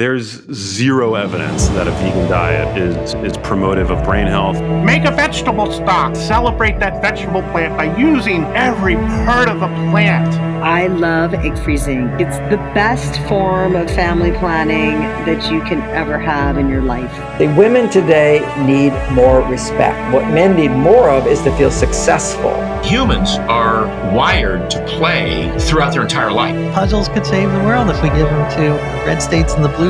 There's zero evidence that a vegan diet is, is promotive of brain health. Make a vegetable stock. Celebrate that vegetable plant by using every part of the plant. I love egg freezing. It's the best form of family planning that you can ever have in your life. The women today need more respect. What men need more of is to feel successful. Humans are wired to play throughout their entire life. Puzzles could save the world if we give them to the red states and the blue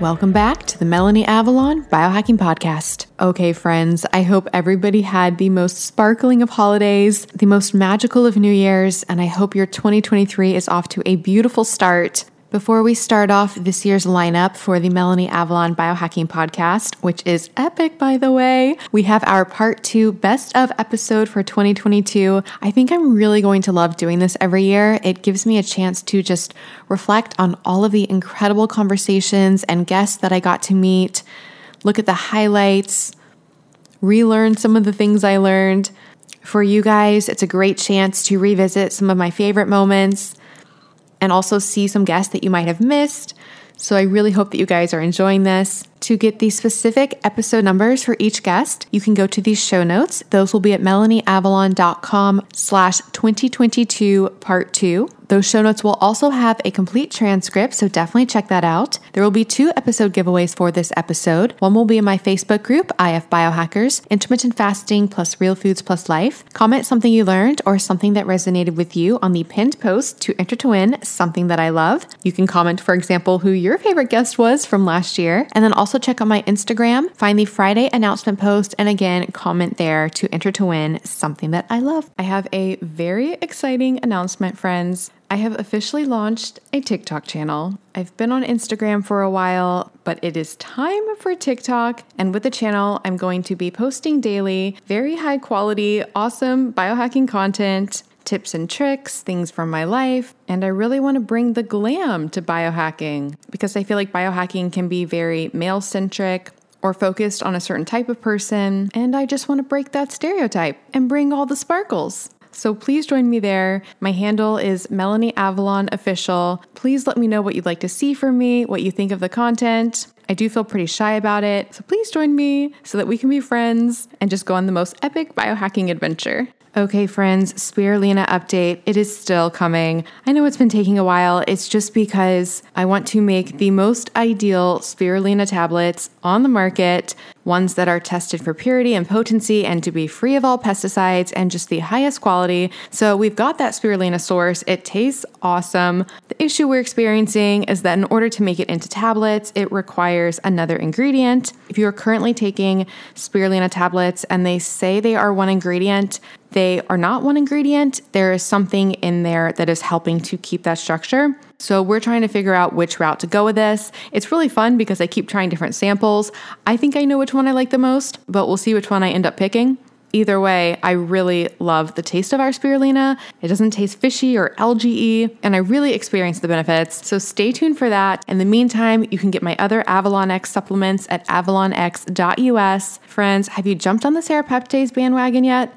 Welcome back to the Melanie Avalon Biohacking Podcast. Okay, friends, I hope everybody had the most sparkling of holidays, the most magical of New Year's, and I hope your 2023 is off to a beautiful start. Before we start off this year's lineup for the Melanie Avalon Biohacking Podcast, which is epic, by the way, we have our part two best of episode for 2022. I think I'm really going to love doing this every year. It gives me a chance to just reflect on all of the incredible conversations and guests that I got to meet, look at the highlights, relearn some of the things I learned. For you guys, it's a great chance to revisit some of my favorite moments and also see some guests that you might have missed. So I really hope that you guys are enjoying this. To get the specific episode numbers for each guest, you can go to these show notes. Those will be at melanieavalon.com slash 2022 part two. Those show notes will also have a complete transcript, so definitely check that out. There will be two episode giveaways for this episode. One will be in my Facebook group, IF Biohackers, Intermittent Fasting plus Real Foods plus Life. Comment something you learned or something that resonated with you on the pinned post to enter to win something that I love. You can comment, for example, who your favorite guest was from last year, and then also check out my Instagram, find the Friday announcement post, and again, comment there to enter to win something that I love. I have a very exciting announcement, friends. I have officially launched a TikTok channel. I've been on Instagram for a while, but it is time for TikTok. And with the channel, I'm going to be posting daily very high quality, awesome biohacking content, tips and tricks, things from my life. And I really want to bring the glam to biohacking because I feel like biohacking can be very male centric or focused on a certain type of person. And I just want to break that stereotype and bring all the sparkles. So please join me there. My handle is Melanie Avalon Official. Please let me know what you'd like to see from me, what you think of the content. I do feel pretty shy about it, so please join me so that we can be friends and just go on the most epic biohacking adventure. Okay, friends, Spirulina update. It is still coming. I know it's been taking a while. It's just because I want to make the most ideal Spirulina tablets on the market, ones that are tested for purity and potency and to be free of all pesticides and just the highest quality. So we've got that Spirulina source. It tastes awesome. The issue we're experiencing is that in order to make it into tablets, it requires another ingredient. If you are currently taking Spirulina tablets and they say they are one ingredient, they are not one ingredient. There is something in there that is helping to keep that structure. So we're trying to figure out which route to go with this. It's really fun because I keep trying different samples. I think I know which one I like the most, but we'll see which one I end up picking. Either way, I really love the taste of our spirulina. It doesn't taste fishy or algae and I really experience the benefits. So stay tuned for that. In the meantime, you can get my other Avalon X supplements at avalonx.us. Friends, have you jumped on the serapeptase bandwagon yet?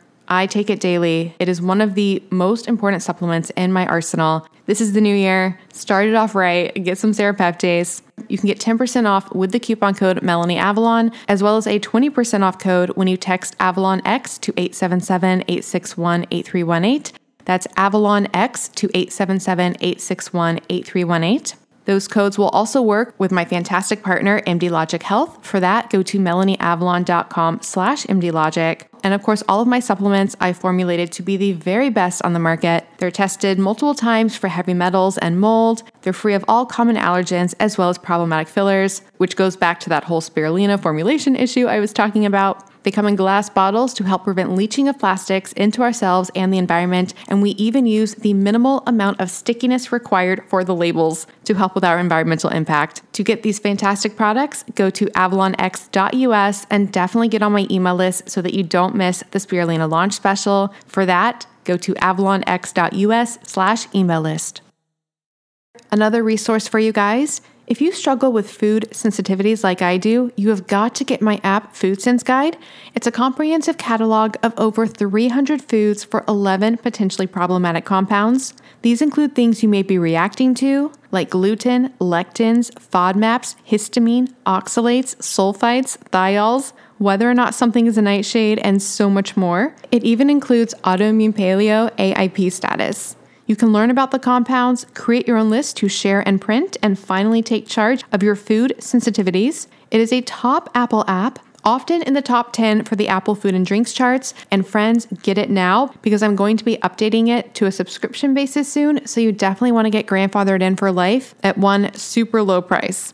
I take it daily. It is one of the most important supplements in my arsenal. This is the new year. Start it off right. Get some serapeptase. You can get 10% off with the coupon code Melanie Avalon, as well as a 20% off code when you text Avalon X to 877 861 8318. That's Avalon X to 877 861 8318. Those codes will also work with my fantastic partner, MD Logic Health. For that, go to melanieavalon.com slash mdlogic. And of course, all of my supplements I formulated to be the very best on the market. They're tested multiple times for heavy metals and mold. They're free of all common allergens as well as problematic fillers, which goes back to that whole spirulina formulation issue I was talking about. They come in glass bottles to help prevent leaching of plastics into ourselves and the environment, and we even use the minimal amount of stickiness required for the labels to help with our environmental impact. To get these fantastic products, go to avalonx.us and definitely get on my email list so that you don't miss the Spirulina launch special. For that, go to avalonx.us slash email list. Another resource for you guys if you struggle with food sensitivities like I do, you have got to get my app Food Sense Guide. It's a comprehensive catalog of over 300 foods for 11 potentially problematic compounds. These include things you may be reacting to, like gluten, lectins, FODMAPs, histamine, oxalates, sulfites, thiols, whether or not something is a nightshade, and so much more. It even includes autoimmune paleo AIP status. You can learn about the compounds, create your own list to share and print, and finally take charge of your food sensitivities. It is a top Apple app often in the top 10 for the Apple food and drinks charts. And friends, get it now because I'm going to be updating it to a subscription basis soon. So you definitely want to get grandfathered in for life at one super low price.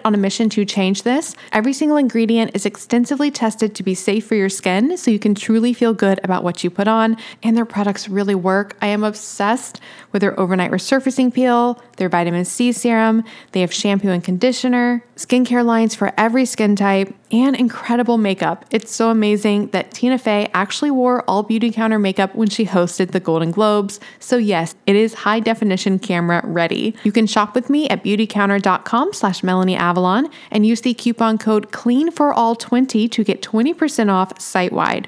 on a mission to change this. Every single ingredient is extensively tested to be safe for your skin, so you can truly feel good about what you put on, and their products really work. I am obsessed with their overnight resurfacing peel, their vitamin C serum, they have shampoo and conditioner, skincare lines for every skin type, and incredible makeup. It's so amazing that Tina Fey actually wore all Beautycounter makeup when she hosted the Golden Globes. So yes, it is high definition camera ready. You can shop with me at beautycounter.com slash Melanie Avalon and use the coupon code CLEAN for all 20 to get 20% off site wide.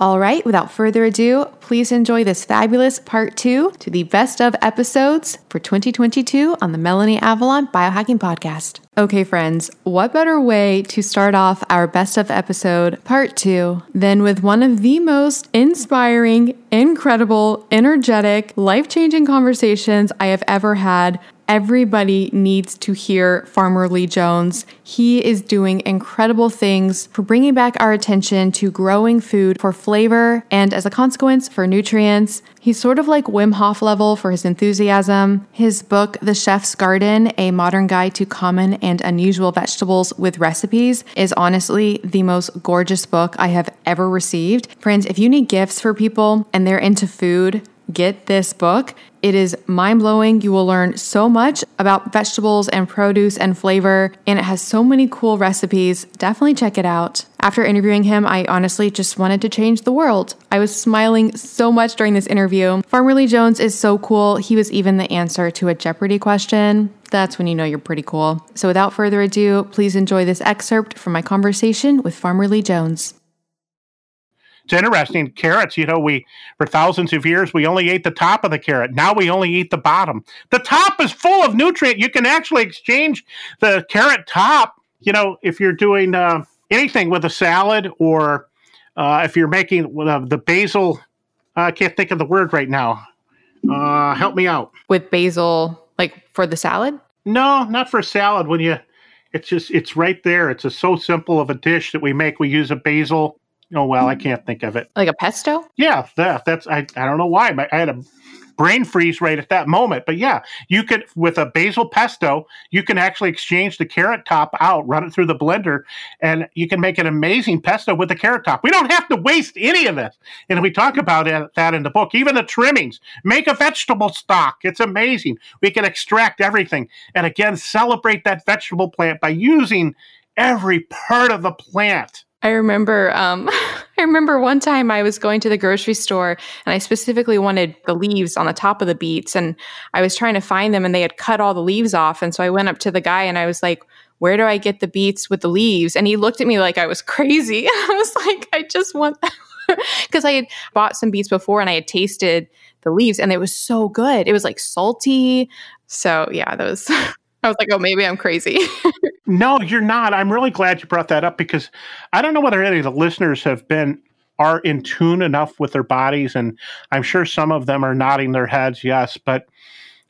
All right, without further ado, please enjoy this fabulous part two to the best of episodes for 2022 on the Melanie Avalon Biohacking Podcast. Okay, friends, what better way to start off our best of episode part two than with one of the most inspiring, incredible, energetic, life changing conversations I have ever had Everybody needs to hear Farmer Lee Jones. He is doing incredible things for bringing back our attention to growing food for flavor and, as a consequence, for nutrients. He's sort of like Wim Hof level for his enthusiasm. His book, The Chef's Garden A Modern Guide to Common and Unusual Vegetables with Recipes, is honestly the most gorgeous book I have ever received. Friends, if you need gifts for people and they're into food, get this book. It is mind blowing. You will learn so much about vegetables and produce and flavor, and it has so many cool recipes. Definitely check it out. After interviewing him, I honestly just wanted to change the world. I was smiling so much during this interview. Farmer Lee Jones is so cool. He was even the answer to a Jeopardy question. That's when you know you're pretty cool. So, without further ado, please enjoy this excerpt from my conversation with Farmer Lee Jones it's interesting. Carrots, you know, we for thousands of years we only ate the top of the carrot. Now we only eat the bottom. The top is full of nutrient. You can actually exchange the carrot top. You know, if you're doing uh, anything with a salad or uh, if you're making uh, the basil, I can't think of the word right now. Uh, help me out. With basil, like for the salad? No, not for salad. When you, it's just it's right there. It's a, so simple of a dish that we make. We use a basil Oh well, I mm. can't think of it. Like a pesto? Yeah, that, that's I. I don't know why. I had a brain freeze right at that moment. But yeah, you could with a basil pesto, you can actually exchange the carrot top out, run it through the blender, and you can make an amazing pesto with the carrot top. We don't have to waste any of this. And we talk about it, that in the book. Even the trimmings, make a vegetable stock. It's amazing. We can extract everything, and again, celebrate that vegetable plant by using every part of the plant. I remember um, I remember one time I was going to the grocery store and I specifically wanted the leaves on the top of the beets and I was trying to find them and they had cut all the leaves off and so I went up to the guy and I was like where do I get the beets with the leaves and he looked at me like I was crazy. I was like I just want because I had bought some beets before and I had tasted the leaves and it was so good. It was like salty. So yeah, those I was like, oh, maybe I'm crazy. no, you're not. I'm really glad you brought that up because I don't know whether any of the listeners have been are in tune enough with their bodies, and I'm sure some of them are nodding their heads, yes. But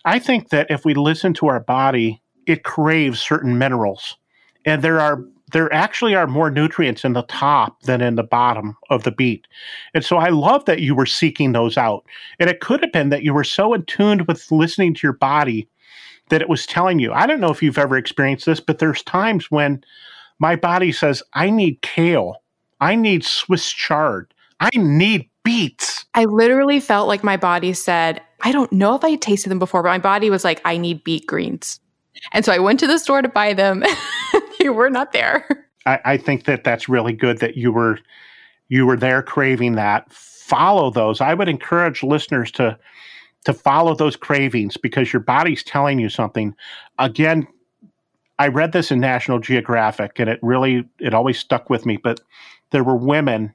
I think that if we listen to our body, it craves certain minerals, and there are there actually are more nutrients in the top than in the bottom of the beet. And so I love that you were seeking those out. And it could have been that you were so in tune with listening to your body that it was telling you. I don't know if you've ever experienced this, but there's times when my body says, I need kale, I need Swiss chard, I need beets. I literally felt like my body said, I don't know if I had tasted them before, but my body was like, I need beet greens. And so I went to the store to buy them. they were not there. I, I think that that's really good that you were you were there craving that. Follow those. I would encourage listeners to to follow those cravings because your body's telling you something. Again, I read this in National Geographic and it really it always stuck with me, but there were women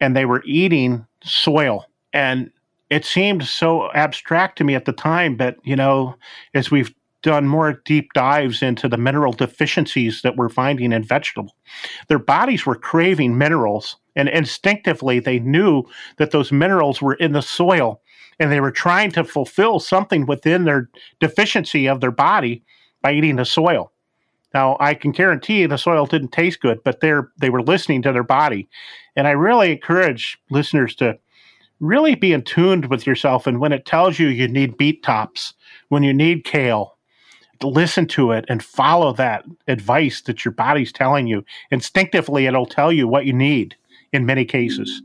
and they were eating soil and it seemed so abstract to me at the time, but you know, as we've done more deep dives into the mineral deficiencies that we're finding in vegetable. Their bodies were craving minerals, and instinctively they knew that those minerals were in the soil and they were trying to fulfill something within their deficiency of their body by eating the soil. Now, I can guarantee the soil didn't taste good, but they're they were listening to their body. And I really encourage listeners to really be in tuned with yourself and when it tells you you need beet tops, when you need kale, listen to it and follow that advice that your body's telling you. Instinctively it'll tell you what you need in many cases.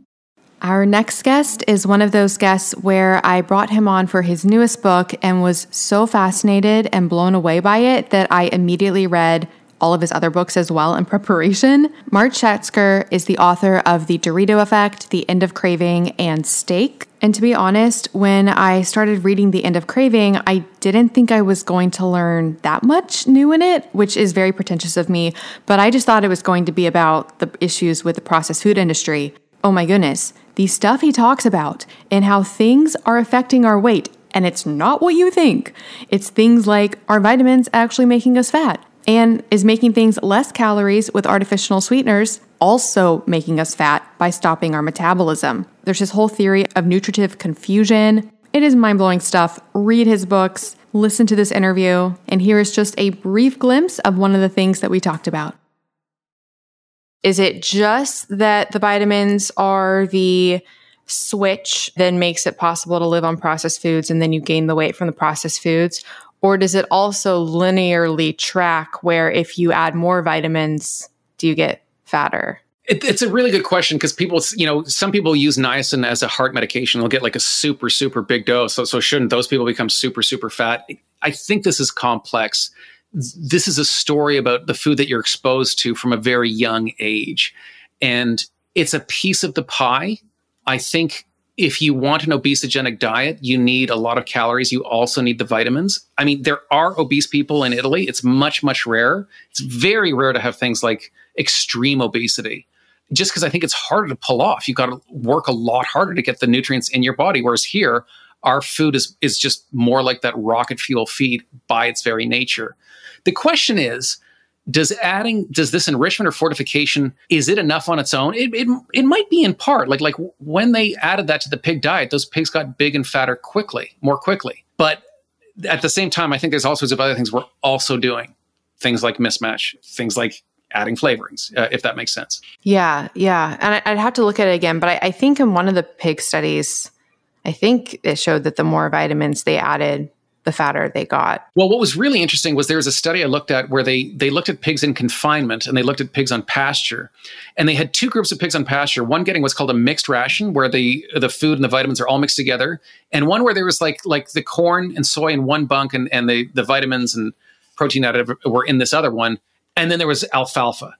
Our next guest is one of those guests where I brought him on for his newest book and was so fascinated and blown away by it that I immediately read all of his other books as well in preparation. Mark Schatzker is the author of The Dorito Effect, The End of Craving, and Steak. And to be honest, when I started reading The End of Craving, I didn't think I was going to learn that much new in it, which is very pretentious of me, but I just thought it was going to be about the issues with the processed food industry. Oh my goodness the stuff he talks about and how things are affecting our weight. And it's not what you think. It's things like are vitamins actually making us fat? And is making things less calories with artificial sweeteners also making us fat by stopping our metabolism? There's this whole theory of nutritive confusion. It is mind blowing stuff. Read his books, listen to this interview, and here is just a brief glimpse of one of the things that we talked about. Is it just that the vitamins are the switch that makes it possible to live on processed foods and then you gain the weight from the processed foods? Or does it also linearly track where if you add more vitamins, do you get fatter? It, it's a really good question because people, you know, some people use niacin as a heart medication. They'll get like a super, super big dose. So, so shouldn't those people become super, super fat? I think this is complex. This is a story about the food that you're exposed to from a very young age. And it's a piece of the pie. I think if you want an obesogenic diet, you need a lot of calories. You also need the vitamins. I mean, there are obese people in Italy. It's much, much rarer. It's very rare to have things like extreme obesity. Just because I think it's harder to pull off. You've got to work a lot harder to get the nutrients in your body. Whereas here, our food is is just more like that rocket fuel feed by its very nature. The question is, does adding does this enrichment or fortification is it enough on its own? It, it, it might be in part. Like like when they added that to the pig diet those pigs got big and fatter quickly more quickly. But at the same time i think there's all sorts of other things we're also doing. Things like mismatch things like adding flavorings uh, if that makes sense. Yeah yeah. And I, would have to look at it again but I, I think in one of the pig studies i think it showed that the more vitamins they added the fatter they got. Well, what was really interesting was there was a study I looked at where they they looked at pigs in confinement and they looked at pigs on pasture, and they had two groups of pigs on pasture. One getting what's called a mixed ration, where the the food and the vitamins are all mixed together, and one where there was like like the corn and soy in one bunk, and and the the vitamins and protein additive were in this other one, and then there was alfalfa.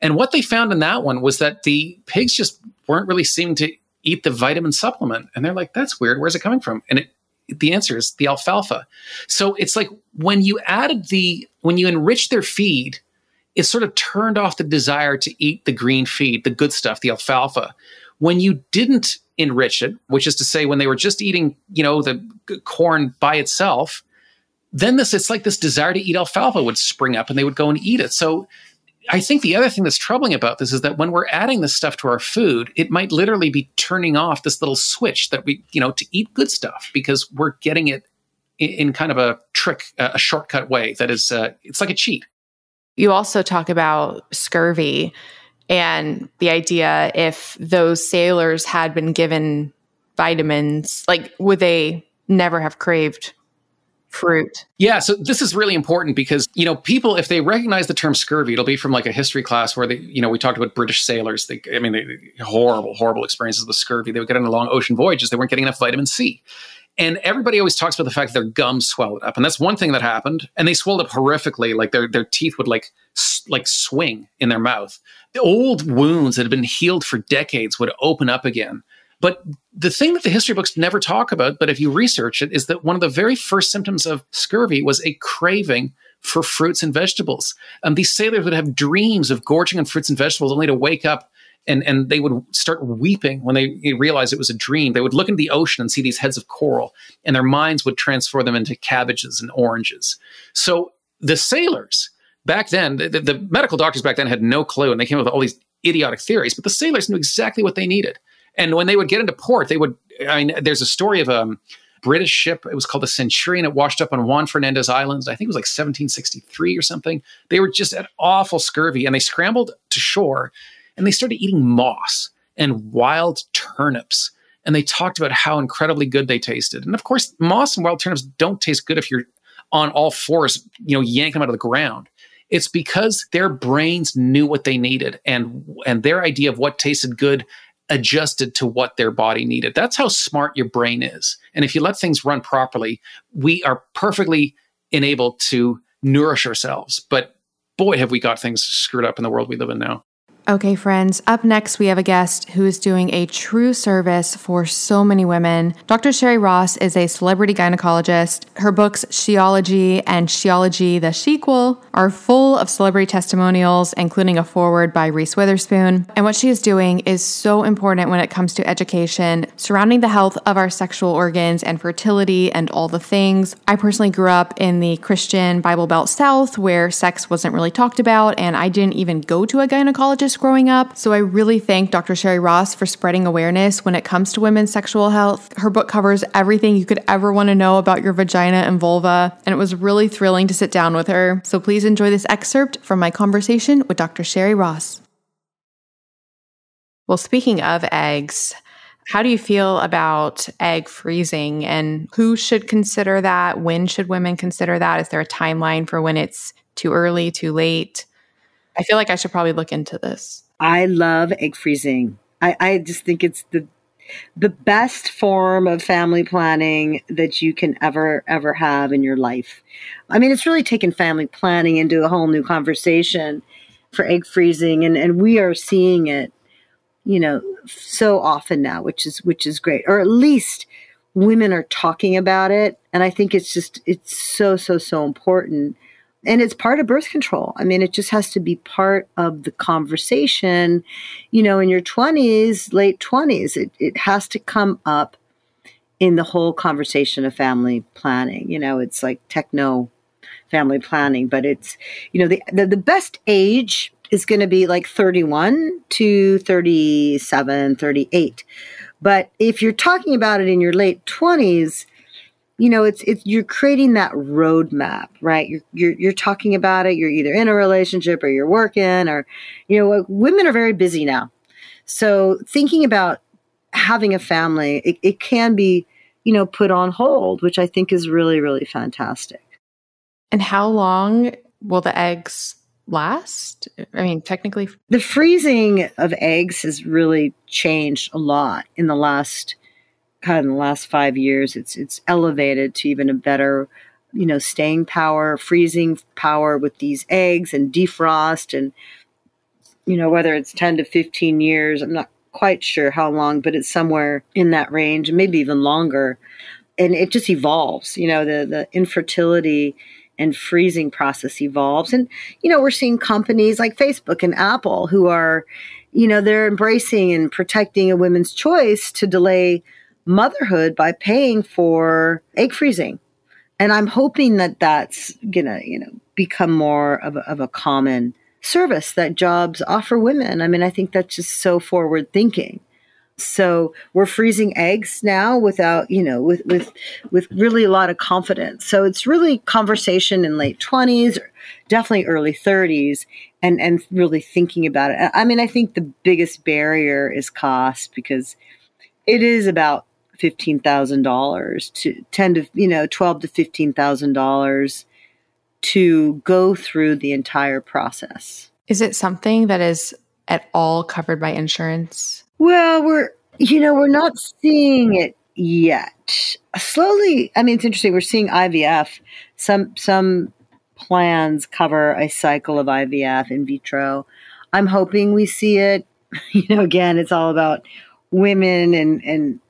And what they found in that one was that the pigs just weren't really seeming to eat the vitamin supplement, and they're like, "That's weird. Where's it coming from?" And it the answer is the alfalfa. So it's like when you added the when you enrich their feed, it sort of turned off the desire to eat the green feed, the good stuff, the alfalfa. When you didn't enrich it, which is to say when they were just eating, you know, the corn by itself, then this it's like this desire to eat alfalfa would spring up and they would go and eat it. So I think the other thing that's troubling about this is that when we're adding this stuff to our food, it might literally be turning off this little switch that we, you know, to eat good stuff because we're getting it in, kind of a trick, a shortcut way that is, uh, it's like a cheat. You also talk about scurvy and the idea if those sailors had been given vitamins, like would they never have craved fruit. Yeah, so this is really important because, you know, people, if they recognize the term scurvy, it'll be from like a history class where they, you know, we talked about British sailors. They, I mean, they, horrible, horrible experiences with scurvy. They would get on long ocean voyages, they weren't getting enough vitamin C. And everybody always talks about the fact that their gums swelled up. And that's one thing that happened. And they swelled up horrifically. Like their, their teeth would like, like swing in their mouth. The old wounds that had been healed for decades would open up again. But the thing that the history books never talk about, but if you research it, is that one of the very first symptoms of scurvy was a craving for fruits and vegetables. Um, these sailors would have dreams of gorging on fruits and vegetables only to wake up and, and they would start weeping when they realized it was a dream. They would look into the ocean and see these heads of coral, and their minds would transfer them into cabbages and oranges. So the sailors back then, the, the medical doctors back then had no clue, and they came up with all these idiotic theories, but the sailors knew exactly what they needed. And when they would get into port, they would. I mean, there's a story of a British ship. It was called the Centurion. It washed up on Juan Fernandez Islands. I think it was like 1763 or something. They were just at awful scurvy, and they scrambled to shore, and they started eating moss and wild turnips. And they talked about how incredibly good they tasted. And of course, moss and wild turnips don't taste good if you're on all fours, you know, yank them out of the ground. It's because their brains knew what they needed and and their idea of what tasted good adjusted to what their body needed. That's how smart your brain is. And if you let things run properly, we are perfectly enabled to nourish ourselves. But boy, have we got things screwed up in the world we live in now. Okay, friends, up next we have a guest who is doing a true service for so many women. Dr. Sherry Ross is a celebrity gynecologist. Her books, Sheology and Sheology the Sequel, are full of celebrity testimonials, including a foreword by Reese Witherspoon. And what she is doing is so important when it comes to education surrounding the health of our sexual organs and fertility and all the things. I personally grew up in the Christian Bible Belt South where sex wasn't really talked about, and I didn't even go to a gynecologist growing up. So I really thank Dr. Sherry Ross for spreading awareness when it comes to women's sexual health. Her book covers everything you could ever want to know about your vagina and vulva, and it was really thrilling to sit down with her. So please enjoy this excerpt from my conversation with Dr. Sherry Ross. Well, speaking of eggs, how do you feel about egg freezing and who should consider that? When should women consider that? Is there a timeline for when it's too early, too late? I feel like I should probably look into this. I love egg freezing. I, I just think it's the the best form of family planning that you can ever ever have in your life. I mean, it's really taken family planning into a whole new conversation for egg freezing, and and we are seeing it you know so often now which is which is great or at least women are talking about it and i think it's just it's so so so important and it's part of birth control. I mean it just has to be part of the conversation. You know in your 20s late 20s it, it has to come up in the whole conversation of family planning. You know it's like techno family planning but it's you know the, the, the best age is going to be like 31 to 37, 38. But if you're talking about it in your late 20s, you know, it's it's you're creating that roadmap, right? You're, you're you're talking about it. You're either in a relationship or you're working, or you know, women are very busy now. So thinking about having a family, it, it can be, you know, put on hold, which I think is really really fantastic. And how long will the eggs last? I mean, technically, the freezing of eggs has really changed a lot in the last in the last five years. It's it's elevated to even a better, you know, staying power, freezing power with these eggs and defrost and you know whether it's ten to fifteen years. I'm not quite sure how long, but it's somewhere in that range, maybe even longer. And it just evolves. You know, the the infertility and freezing process evolves. And, you know, we're seeing companies like Facebook and Apple who are, you know, they're embracing and protecting a woman's choice to delay motherhood by paying for egg freezing. And I'm hoping that that's going to, you know, become more of a, of a common service that jobs offer women. I mean, I think that's just so forward thinking. So we're freezing eggs now without, you know, with with with really a lot of confidence. So it's really conversation in late 20s, definitely early 30s and and really thinking about it. I mean, I think the biggest barrier is cost because it is about $15,000 to 10 to, you know, 12 to $15,000 to go through the entire process. Is it something that is at all covered by insurance? Well, we're you know we're not seeing it yet. Slowly, I mean, it's interesting. We're seeing IVF. Some some plans cover a cycle of IVF in vitro. I'm hoping we see it. You know, again, it's all about women and and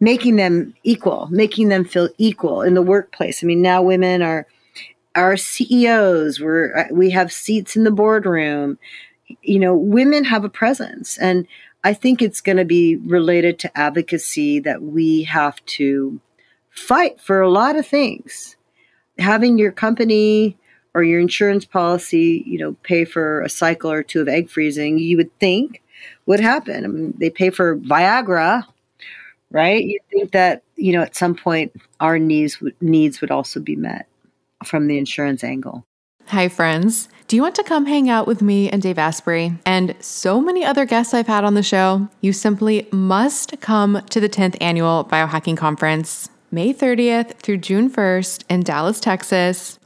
making them equal, making them feel equal in the workplace. I mean, now women are our CEOs. We're uh, we have seats in the boardroom. You know, women have a presence, and I think it's going to be related to advocacy that we have to fight for a lot of things. Having your company or your insurance policy, you know, pay for a cycle or two of egg freezing, you would think would happen. I mean, they pay for Viagra, right? You think that, you know, at some point our needs needs would also be met from the insurance angle. Hi, friends. Do you want to come hang out with me and Dave Asprey and so many other guests I've had on the show? You simply must come to the 10th annual Biohacking Conference. May 30th through June 1st in Dallas, Texas.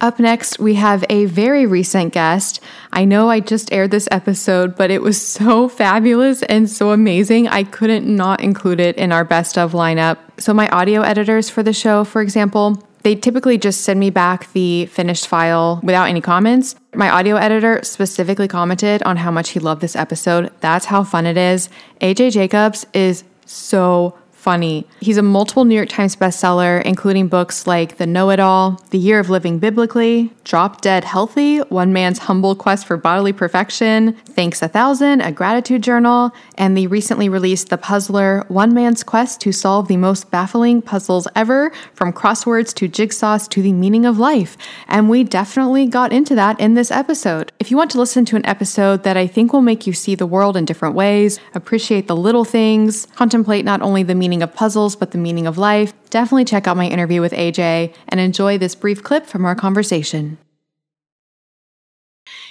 Up next, we have a very recent guest. I know I just aired this episode, but it was so fabulous and so amazing. I couldn't not include it in our best of lineup. So, my audio editors for the show, for example, they typically just send me back the finished file without any comments. My audio editor specifically commented on how much he loved this episode. That's how fun it is. AJ Jacobs is so funny. He's a multiple New York Times bestseller, including books like The Know It All, The Year of Living Biblically, Drop Dead Healthy, One Man's Humble Quest for Bodily Perfection, Thanks a Thousand, A Gratitude Journal, and the recently released The Puzzler, One Man's Quest to Solve the Most Baffling Puzzles Ever, from crosswords to jigsaws to the meaning of life. And we definitely got into that in this episode. If you want to listen to an episode that I think will make you see the world in different ways, appreciate the little things, contemplate not only the meaning of puzzles, but the meaning of life, definitely check out my interview with AJ and enjoy this brief clip from our conversation.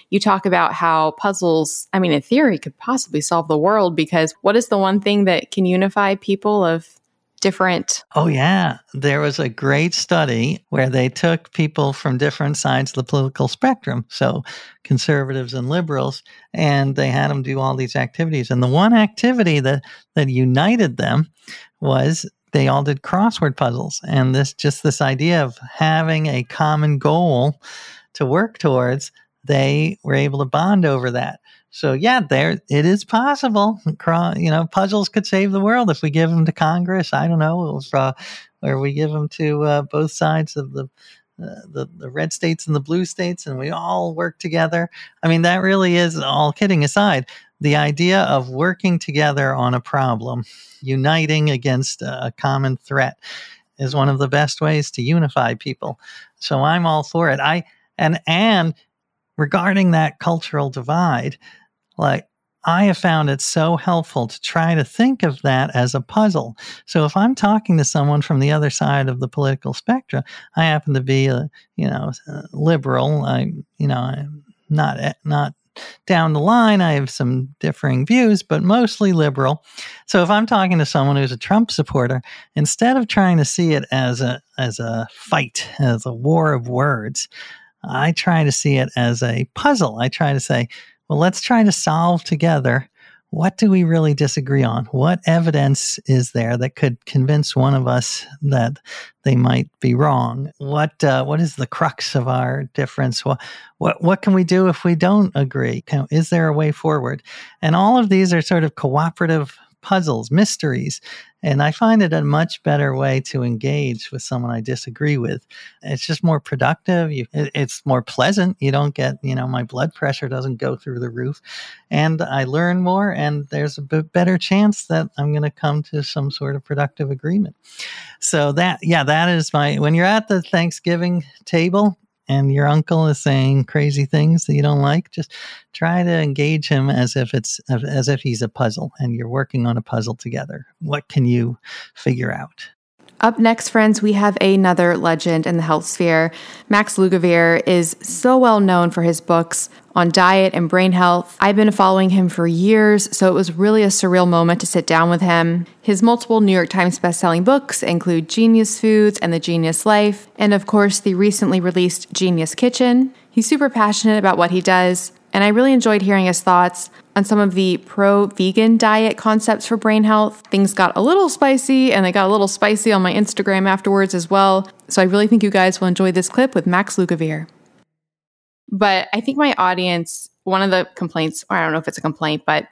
You talk about how puzzles, I mean, in theory, could possibly solve the world because what is the one thing that can unify people of different? Oh, yeah. There was a great study where they took people from different sides of the political spectrum. So, conservatives and liberals, and they had them do all these activities. And the one activity that, that united them was they all did crossword puzzles. And this just this idea of having a common goal to work towards they were able to bond over that. So yeah there it is possible. You know puzzles could save the world if we give them to congress. I don't know. If, uh, or we give them to uh, both sides of the uh, the, the red states and the blue states and we all work together. I mean that really is all kidding aside the idea of working together on a problem, uniting against a common threat, is one of the best ways to unify people. So I'm all for it. I and and regarding that cultural divide, like I have found it so helpful to try to think of that as a puzzle. So if I'm talking to someone from the other side of the political spectrum, I happen to be a you know a liberal. I'm you know I'm not eh, not down the line, I have some differing views, but mostly liberal. So if I'm talking to someone who's a Trump supporter, instead of trying to see it as a as a fight, as a war of words, I try to see it as a puzzle. I try to say, well, let's try to solve together what do we really disagree on? What evidence is there that could convince one of us that they might be wrong? What uh, what is the crux of our difference? What, what what can we do if we don't agree? Can, is there a way forward? And all of these are sort of cooperative puzzles, mysteries. And I find it a much better way to engage with someone I disagree with. It's just more productive. You, it, it's more pleasant. You don't get, you know, my blood pressure doesn't go through the roof. And I learn more, and there's a better chance that I'm going to come to some sort of productive agreement. So, that, yeah, that is my, when you're at the Thanksgiving table, and your uncle is saying crazy things that you don't like, just try to engage him as if it's as if he's a puzzle and you're working on a puzzle together. What can you figure out? Up next, friends, we have another legend in the health sphere. Max Lugavere is so well known for his books on diet and brain health. I've been following him for years, so it was really a surreal moment to sit down with him. His multiple New York Times bestselling books include Genius Foods and The Genius Life, and of course, the recently released Genius Kitchen. He's super passionate about what he does, and I really enjoyed hearing his thoughts on some of the pro vegan diet concepts for brain health. Things got a little spicy, and they got a little spicy on my Instagram afterwards as well. So I really think you guys will enjoy this clip with Max Lugavere. But I think my audience, one of the complaints, or I don't know if it's a complaint, but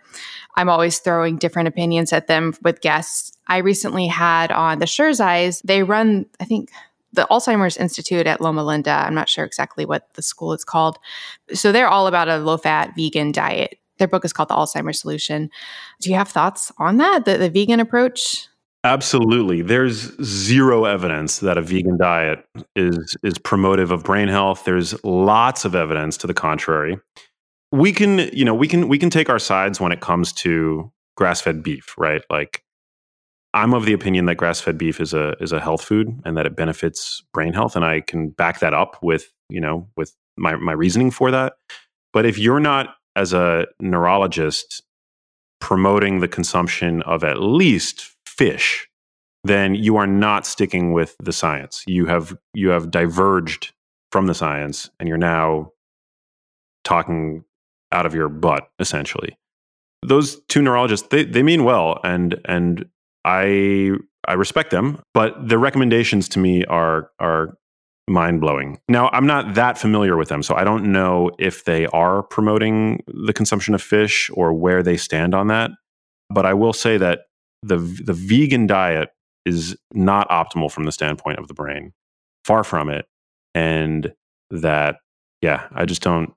I'm always throwing different opinions at them with guests. I recently had on the Eyes. they run, I think, the Alzheimer's Institute at Loma Linda. I'm not sure exactly what the school is called. So they're all about a low fat vegan diet. Their book is called The Alzheimer's Solution. Do you have thoughts on that, the, the vegan approach? Absolutely. There's zero evidence that a vegan diet is is promotive of brain health. There's lots of evidence to the contrary. We can, you know, we can we can take our sides when it comes to grass-fed beef, right? Like I'm of the opinion that grass-fed beef is a is a health food and that it benefits brain health and I can back that up with, you know, with my my reasoning for that. But if you're not as a neurologist promoting the consumption of at least fish, then you are not sticking with the science. You have you have diverged from the science and you're now talking out of your butt essentially. Those two neurologists they they mean well and and I I respect them, but the recommendations to me are are mind blowing. Now, I'm not that familiar with them, so I don't know if they are promoting the consumption of fish or where they stand on that. But I will say that the the vegan diet is not optimal from the standpoint of the brain. Far from it. And that yeah, I just don't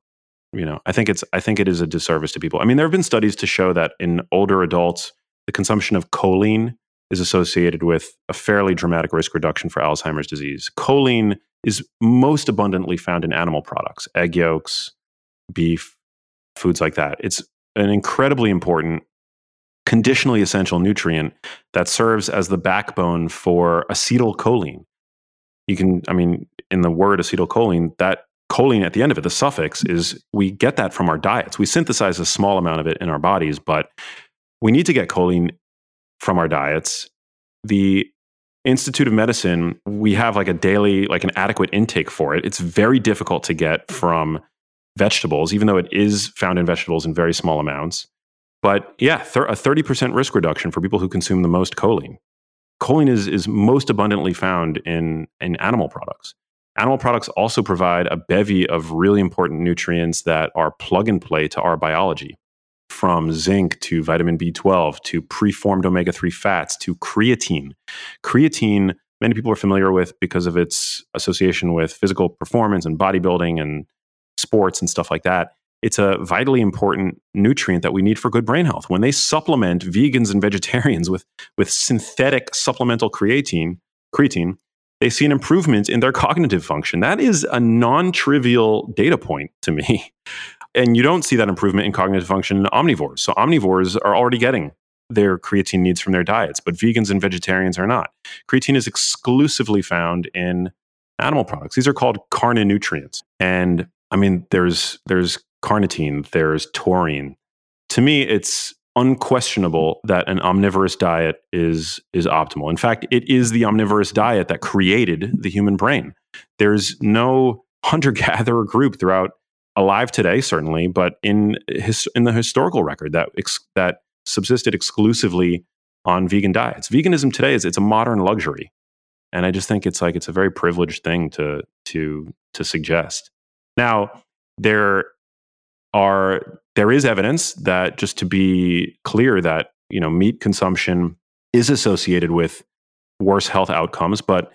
you know, I think it's I think it is a disservice to people. I mean, there have been studies to show that in older adults, the consumption of choline is associated with a fairly dramatic risk reduction for Alzheimer's disease. Choline is most abundantly found in animal products, egg yolks, beef, foods like that. It's an incredibly important conditionally essential nutrient that serves as the backbone for acetylcholine. You can, I mean, in the word acetylcholine, that choline at the end of it, the suffix is we get that from our diets. We synthesize a small amount of it in our bodies, but we need to get choline from our diets. The Institute of Medicine, we have like a daily, like an adequate intake for it. It's very difficult to get from vegetables, even though it is found in vegetables in very small amounts. But yeah, th- a 30% risk reduction for people who consume the most choline. Choline is, is most abundantly found in, in animal products. Animal products also provide a bevy of really important nutrients that are plug and play to our biology from zinc to vitamin B12 to preformed omega 3 fats to creatine. Creatine, many people are familiar with because of its association with physical performance and bodybuilding and sports and stuff like that it's a vitally important nutrient that we need for good brain health. When they supplement vegans and vegetarians with, with synthetic supplemental creatine, creatine, they see an improvement in their cognitive function. That is a non trivial data point to me. And you don't see that improvement in cognitive function in omnivores. So, omnivores are already getting their creatine needs from their diets, but vegans and vegetarians are not. Creatine is exclusively found in animal products. These are called carnonutrients. And I mean, there's there's carnitine, there's taurine. To me, it's unquestionable that an omnivorous diet is is optimal. In fact, it is the omnivorous diet that created the human brain. There's no hunter-gatherer group throughout alive today, certainly, but in his, in the historical record that ex, that subsisted exclusively on vegan diets. Veganism today is it's a modern luxury, and I just think it's like it's a very privileged thing to to to suggest. Now, there are there is evidence that just to be clear that you know meat consumption is associated with worse health outcomes but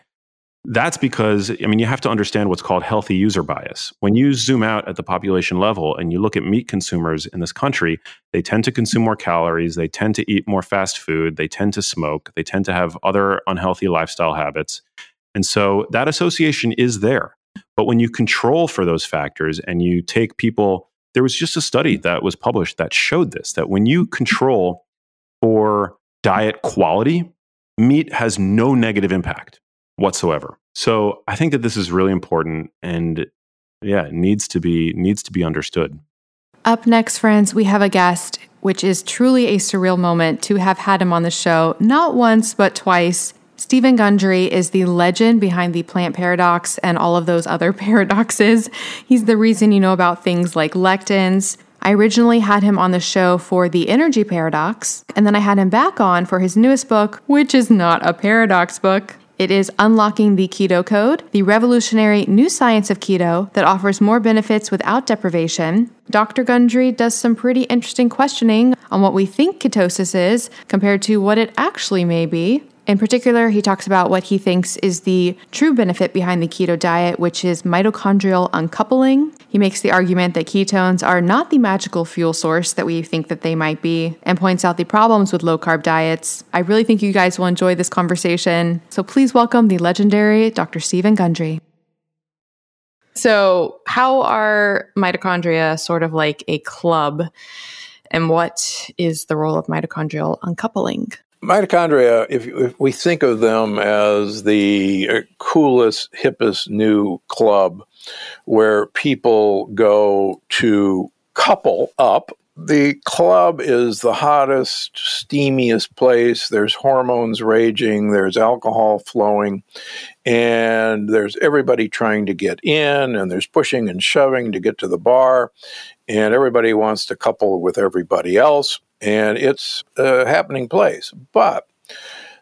that's because i mean you have to understand what's called healthy user bias. When you zoom out at the population level and you look at meat consumers in this country they tend to consume more calories they tend to eat more fast food they tend to smoke they tend to have other unhealthy lifestyle habits. And so that association is there. But when you control for those factors and you take people there was just a study mm. that was published that showed this that when you control for diet quality, meat has no negative impact whatsoever. So I think that this is really important and yeah, needs to be needs to be understood. Up next, friends, we have a guest, which is truly a surreal moment to have had him on the show, not once, but twice. Steven Gundry is the legend behind the plant paradox and all of those other paradoxes. He's the reason you know about things like lectins. I originally had him on the show for the energy paradox, and then I had him back on for his newest book, which is not a paradox book. It is Unlocking the Keto Code, the revolutionary new science of keto that offers more benefits without deprivation. Dr. Gundry does some pretty interesting questioning on what we think ketosis is compared to what it actually may be. In particular, he talks about what he thinks is the true benefit behind the keto diet, which is mitochondrial uncoupling. He makes the argument that ketones are not the magical fuel source that we think that they might be, and points out the problems with low carb diets. I really think you guys will enjoy this conversation. So please welcome the legendary Dr. Steven Gundry. So, how are mitochondria sort of like a club? And what is the role of mitochondrial uncoupling? Mitochondria, if, if, we think of them as the uh, coolest, hippest new club where people go to couple up, the club is the hottest, steamiest place. There's hormones raging, there's alcohol flowing, and there's everybody trying to get in, and there's pushing and shoving to get to the bar, and everybody wants to couple with everybody else and it's a happening place. But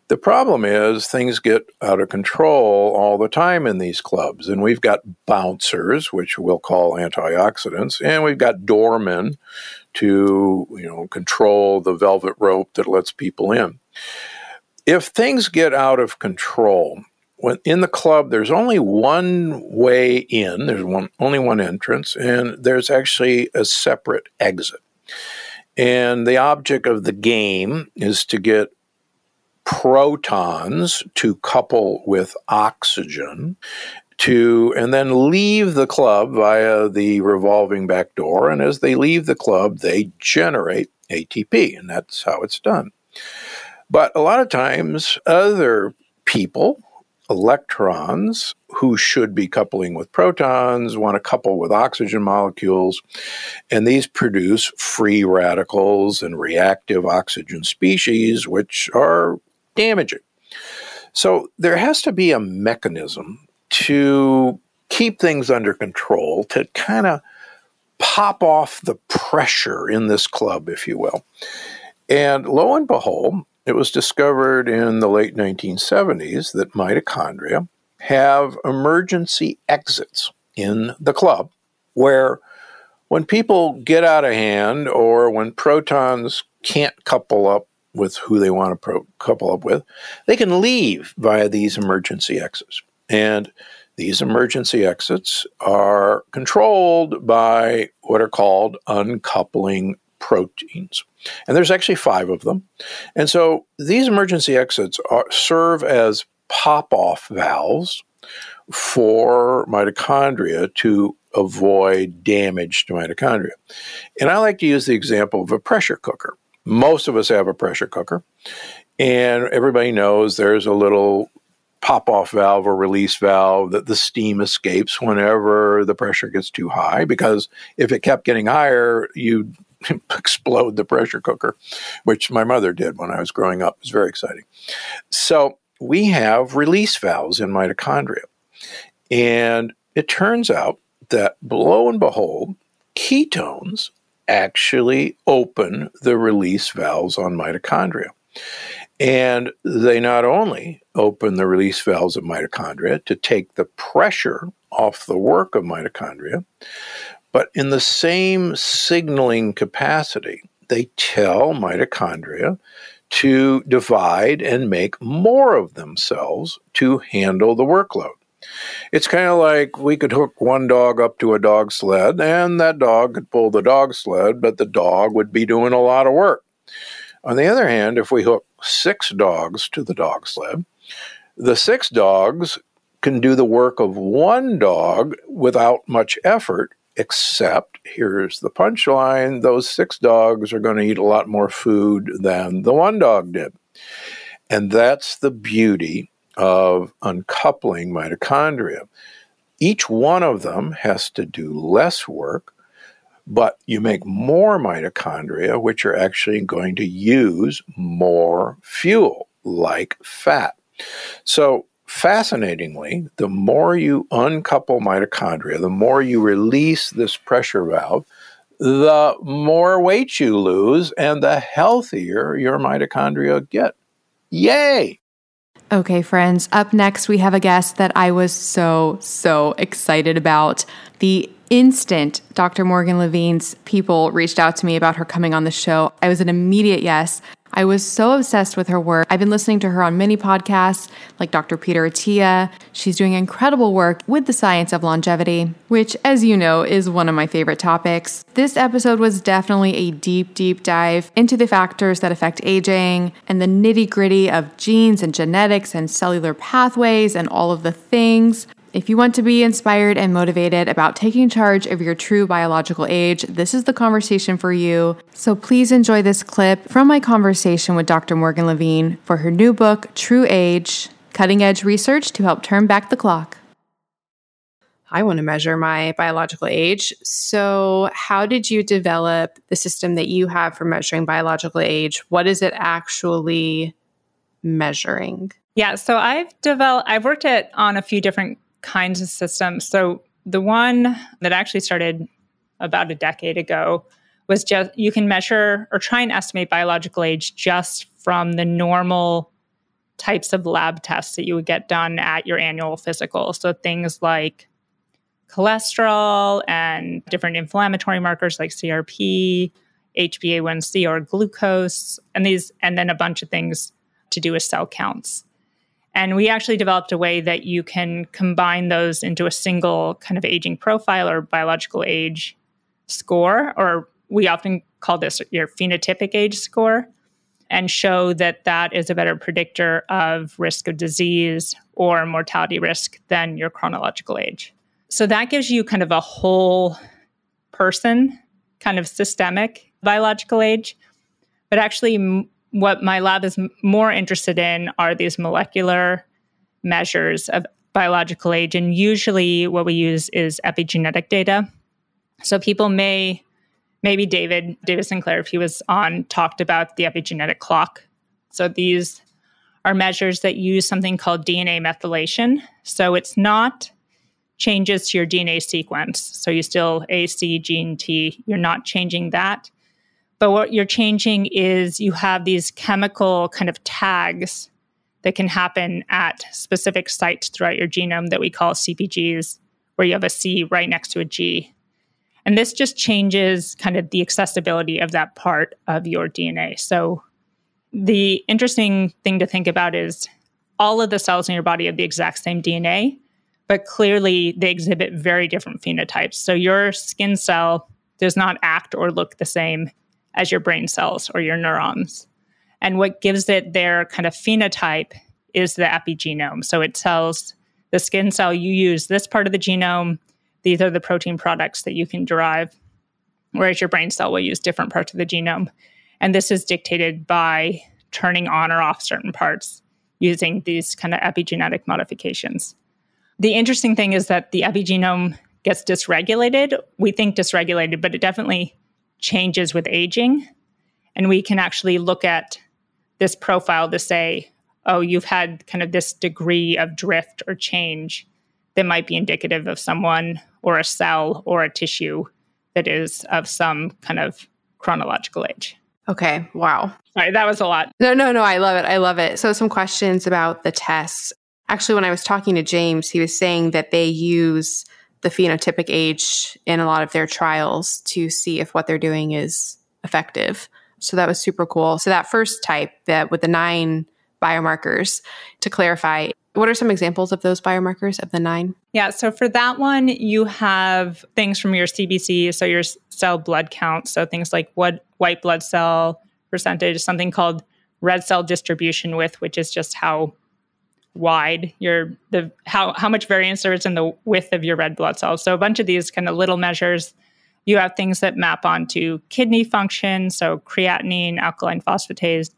the problem is things get out of control all the time in these clubs. And we've got bouncers, which we'll call antioxidants, and we've got doormen to, you know, control the velvet rope that lets people in. If things get out of control, when in the club there's only one way in, there's one only one entrance, and there's actually a separate exit. And the object of the game is to get protons to couple with oxygen to and then leave the club via the revolving back door and as they leave the club they generate ATP and that's how it's done. But a lot of times other people electrons who should be coupling with protons want to couple with oxygen molecules, and these produce free radicals and reactive oxygen species, which are damaging. So there has to be a mechanism to keep things under control, to kind of pop off the pressure in this club, if you will. And lo and behold, it was discovered in the late 1970s that mitochondria have emergency exits in the club where when people get out of hand or when protons can't couple up with who they want to pro- couple up with, they can leave via these emergency exits. And these emergency exits are controlled by what are called uncoupling proteins. And there's actually five of them. And so these emergency exits are, serve as pop off valves for mitochondria to avoid damage to mitochondria. And I like to use the example of a pressure cooker. Most of us have a pressure cooker, and everybody knows there's a little pop off valve or release valve that the steam escapes whenever the pressure gets too high because if it kept getting higher, you'd explode the pressure cooker, which my mother did when I was growing up. It was very exciting. So we have release valves in mitochondria. And it turns out that, lo and behold, ketones actually open the release valves on mitochondria. And they not only open the release valves of mitochondria to take the pressure off the work of mitochondria, but in the same signaling capacity, they tell mitochondria to divide and make more of themselves to handle the workload. It's kind of like we could hook one dog up to a dog sled, and that dog could pull the dog sled, but the dog would be doing a lot of work. On the other hand, if we hook six dogs to the dog sled, the six dogs can do the work of one dog without much effort, except here's the punchline those six dogs are going to eat a lot more food than the one dog did. And that's the beauty of uncoupling mitochondria. Each one of them has to do less work, but you make more mitochondria, which are actually going to use more fuel, like fat. So fascinatingly, the more you uncouple mitochondria, the more you release this pressure valve, the more weight you lose and the healthier your mitochondria get. Yay! Okay, friends, up next we have a guest that I was so, so excited about. The instant Dr. Morgan Levine's people reached out to me about her coming on the show, I was an immediate yes. I was so obsessed with her work. I've been listening to her on many podcasts like Dr. Peter Attia. She's doing incredible work with the science of longevity, which, as you know, is one of my favorite topics. This episode was definitely a deep, deep dive into the factors that affect aging and the nitty gritty of genes and genetics and cellular pathways and all of the things. If you want to be inspired and motivated about taking charge of your true biological age, this is the conversation for you. So please enjoy this clip from my conversation with Dr. Morgan Levine for her new book, True Age Cutting Edge Research to Help Turn Back the Clock. I want to measure my biological age. So, how did you develop the system that you have for measuring biological age? What is it actually measuring? Yeah, so I've developed I've worked at on a few different kinds of systems. So the one that actually started about a decade ago was just you can measure or try and estimate biological age just from the normal types of lab tests that you would get done at your annual physical. So things like cholesterol and different inflammatory markers like CRP, HbA1c or glucose, and these and then a bunch of things to do with cell counts. And we actually developed a way that you can combine those into a single kind of aging profile or biological age score, or we often call this your phenotypic age score, and show that that is a better predictor of risk of disease or mortality risk than your chronological age. So that gives you kind of a whole person, kind of systemic biological age. But actually, what my lab is more interested in are these molecular measures of biological age. And usually what we use is epigenetic data. So people may, maybe David, David Sinclair, if he was on, talked about the epigenetic clock. So these are measures that use something called DNA methylation. So it's not changes to your DNA sequence. So you still A, C, G T, you're not changing that. But what you're changing is you have these chemical kind of tags that can happen at specific sites throughout your genome that we call CPGs, where you have a C right next to a G. And this just changes kind of the accessibility of that part of your DNA. So the interesting thing to think about is all of the cells in your body have the exact same DNA, but clearly they exhibit very different phenotypes. So your skin cell does not act or look the same as your brain cells or your neurons. And what gives it their kind of phenotype is the epigenome. So it tells the skin cell you use this part of the genome, these are the protein products that you can derive, whereas your brain cell will use different parts of the genome. And this is dictated by turning on or off certain parts using these kind of epigenetic modifications. The interesting thing is that the epigenome gets dysregulated. We think dysregulated, but it definitely changes with aging. And we can actually look at this profile to say, oh, you've had kind of this degree of drift or change that might be indicative of someone or a cell or a tissue that is of some kind of chronological age. Okay. Wow. Sorry, that was a lot. No, no, no. I love it. I love it. So, some questions about the tests. Actually, when I was talking to James, he was saying that they use the phenotypic age in a lot of their trials to see if what they're doing is effective. So that was super cool. So that first type that with the nine biomarkers, to clarify, what are some examples of those biomarkers of the nine? Yeah, so for that one, you have things from your CBC, so your cell blood count, so things like what white blood cell percentage, something called red cell distribution width, which is just how wide your the how how much variance there is in the width of your red blood cells. So a bunch of these kind of little measures. You have things that map onto kidney function, so creatinine, alkaline phosphatase.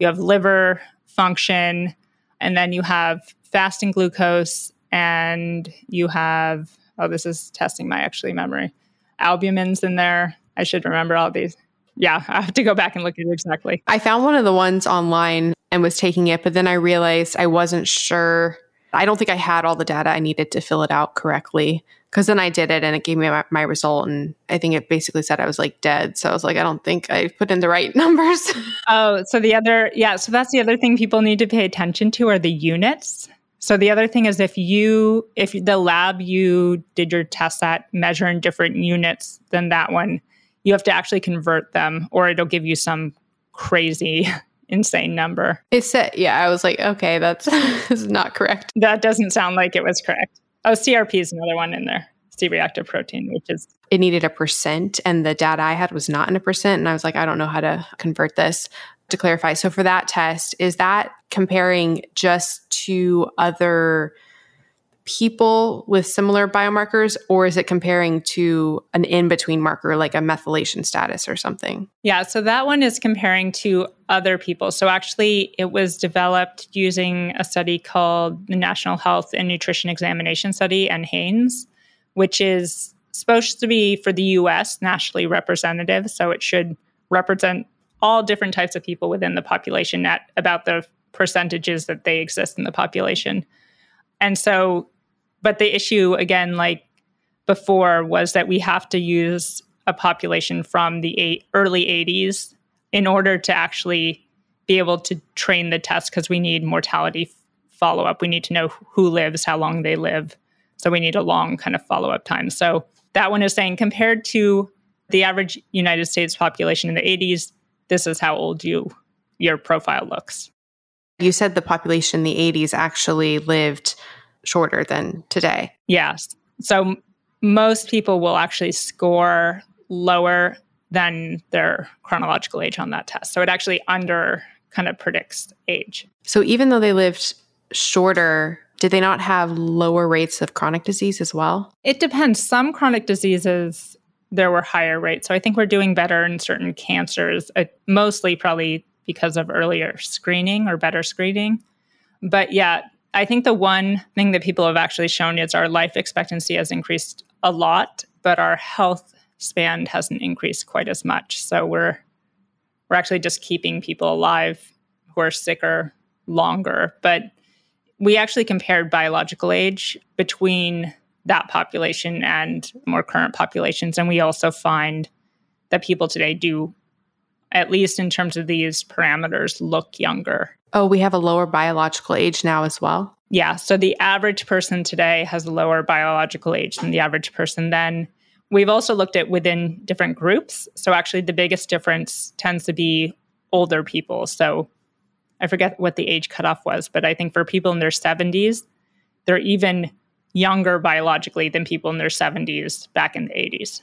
You have liver function, and then you have fasting glucose, and you have oh, this is testing my actually memory. Albumin's in there. I should remember all these. Yeah, I have to go back and look at it exactly. I found one of the ones online and was taking it, but then I realized I wasn't sure. I don't think I had all the data I needed to fill it out correctly. Because then I did it and it gave me my, my, result. And I think it basically said I was like dead. So I was like, I don't think I put in the right numbers. oh, so the other, yeah. So that's the other thing people need to pay attention to are the units. So the other thing is if you, if the lab you did your test at measure in different units than that one, you have to actually convert them or it'll give you some crazy insane number. It said, yeah, I was like, okay, that's, not correct. That doesn't sound like it was correct. Oh, CRP is another one in there. C reactive protein, which is it needed a percent, and the data I had was not in a percent. And I was like, I don't know how to convert this to clarify. So for that test, is that comparing just to other people with similar biomarkers, or is it comparing to an in between marker like a methylation status or something? Yeah, so that one is comparing to other people. So actually, it was developed using a study called the National Health and Nutrition Examination Study NHANES, which is supposed to be for the US nationally representative. So it should represent all different types of people within the population at about the percentages that they exist in the population. And so but the issue, again, like before, was that we have to use a population from the eight, early 80s in order to actually be able to train the test because we need mortality follow up. We need to know who lives, how long they live. So we need a long kind of follow up time. So that one is saying compared to the average United States population in the 80s, this is how old you your profile looks. You said the population in the 80s actually lived shorter than today. Yes. So most people will actually score lower than their chronological age on that test. So it actually under kind of predicts age. So even though they lived shorter, did they not have lower rates of chronic disease as well? It depends. Some chronic diseases there were higher rates. So I think we're doing better in certain cancers, uh, mostly probably because of earlier screening or better screening. But yeah, I think the one thing that people have actually shown is our life expectancy has increased a lot, but our health span hasn't increased quite as much. So we're we're actually just keeping people alive who are sicker longer. But we actually compared biological age between that population and more current populations. And we also find that people today do, at least in terms of these parameters, look younger. Oh, we have a lower biological age now as well? Yeah. So the average person today has a lower biological age than the average person then. We've also looked at within different groups. So actually, the biggest difference tends to be older people. So I forget what the age cutoff was, but I think for people in their 70s, they're even younger biologically than people in their 70s back in the 80s.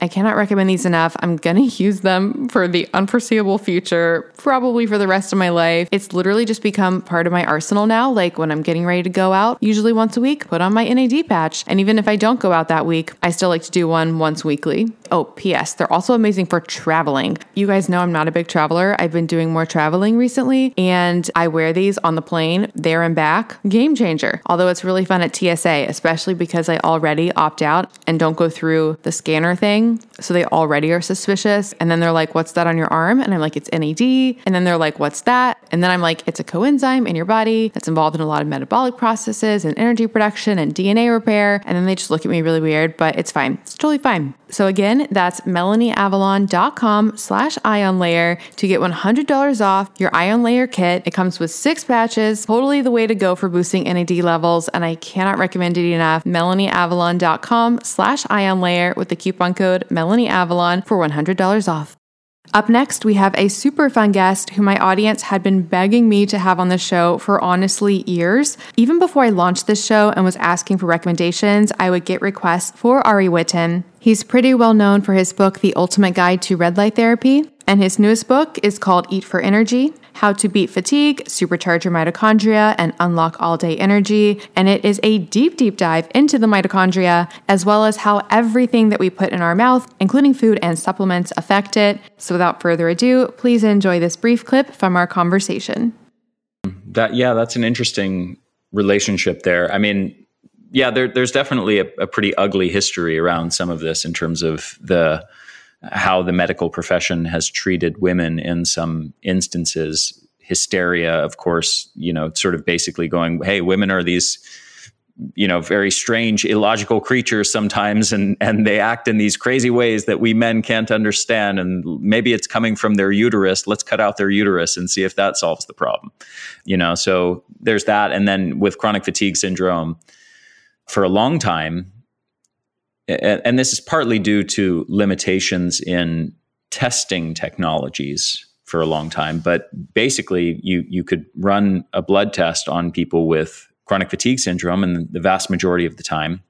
I cannot recommend these enough. I'm going to use them for the unforeseeable future, probably for the rest of my life. It's literally just become part of my arsenal now. Like when I'm getting ready to go out, usually once a week, put on my NAD patch. And even if I don't go out that week, I still like to do one once weekly. Oh, P.S. They're also amazing for traveling. You guys know I'm not a big traveler. I've been doing more traveling recently, and I wear these on the plane, there and back. Game changer. Although it's really fun at TSA, especially because I already opt out and don't go through the scanner thing. So they already are suspicious. And then they're like, What's that on your arm? And I'm like, It's NAD. And then they're like, What's that? And then I'm like, It's a coenzyme in your body that's involved in a lot of metabolic processes and energy production and DNA repair. And then they just look at me really weird, but it's fine. It's totally fine. So again, that's melanieavalon.com slash ion layer to get $100 off your ion layer kit. It comes with six patches, totally the way to go for boosting NAD levels. And I cannot recommend it enough. melanieavalon.com slash ion layer with the coupon code melanieavalon for $100 off. Up next, we have a super fun guest who my audience had been begging me to have on the show for honestly years. Even before I launched this show and was asking for recommendations, I would get requests for Ari Whitten. He's pretty well known for his book, The Ultimate Guide to Red Light Therapy, and his newest book is called Eat for Energy How to Beat Fatigue, Supercharge Your Mitochondria, and Unlock All Day Energy. And it is a deep, deep dive into the mitochondria, as well as how everything that we put in our mouth, including food and supplements, affect it. So without further ado, please enjoy this brief clip from our conversation. That, yeah, that's an interesting relationship there. I mean, yeah, there, there's definitely a, a, pretty ugly history around some of this in terms of the how the medical profession has treated women in some instances. Hysteria, of course, you know, sort of basically going, "Hey, women are these." you know very strange illogical creatures sometimes and and they act in these crazy ways that we men can't understand and maybe it's coming from their uterus let's cut out their uterus and see if that solves the problem you know so there's that and then with chronic fatigue syndrome for a long time, and this is partly due to limitations in testing technologies for a long time, but basically you you could run a blood test on people with chronic fatigue syndrome and the vast majority of the time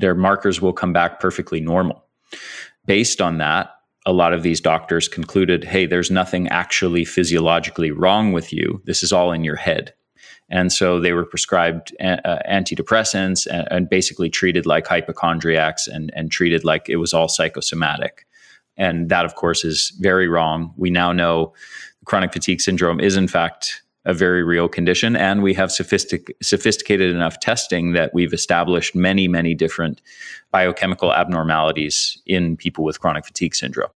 their markers will come back perfectly normal. Based on that, a lot of these doctors concluded, hey, there's nothing actually physiologically wrong with you. This is all in your head. And so they were prescribed uh, antidepressants and, and, basically treated like hypochondriacs and, and treated like it was all psychosomatic. And that, of course, is very wrong. We now know chronic fatigue syndrome is, in fact, a very real condition. And we have sophistic- sophisticated enough testing that we've established many, many different biochemical abnormalities in people with chronic fatigue syndrome.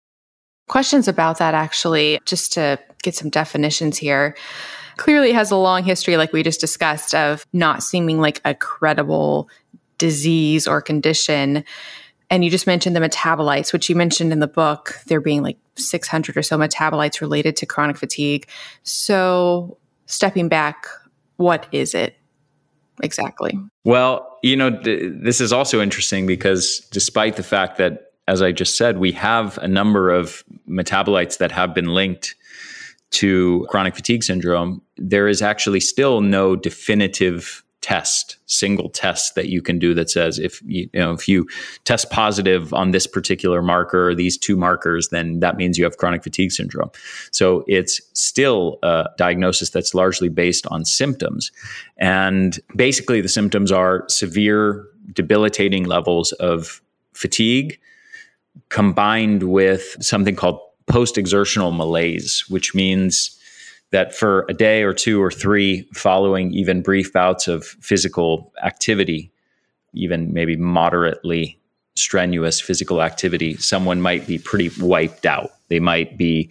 Questions about that, actually, just to get some definitions here clearly has a long history, like we just discussed, of not seeming like a credible disease or condition. And you just mentioned the metabolites, which you mentioned in the book, there being like 600 or so metabolites related to chronic fatigue. So, stepping back, what is it exactly? Well, you know, th- this is also interesting because despite the fact that, as I just said, we have a number of metabolites that have been linked to chronic fatigue syndrome, there is actually still no definitive test, single test that you can do that says if you, you know if you test positive on this particular marker these two markers, then that means you have chronic fatigue syndrome. So it's still a diagnosis that's largely based on symptoms, and basically the symptoms are severe, debilitating levels of fatigue combined with something called post exertional malaise, which means that for a day or two or three following even brief bouts of physical activity, even maybe moderately strenuous physical activity, someone might be pretty wiped out. They might be,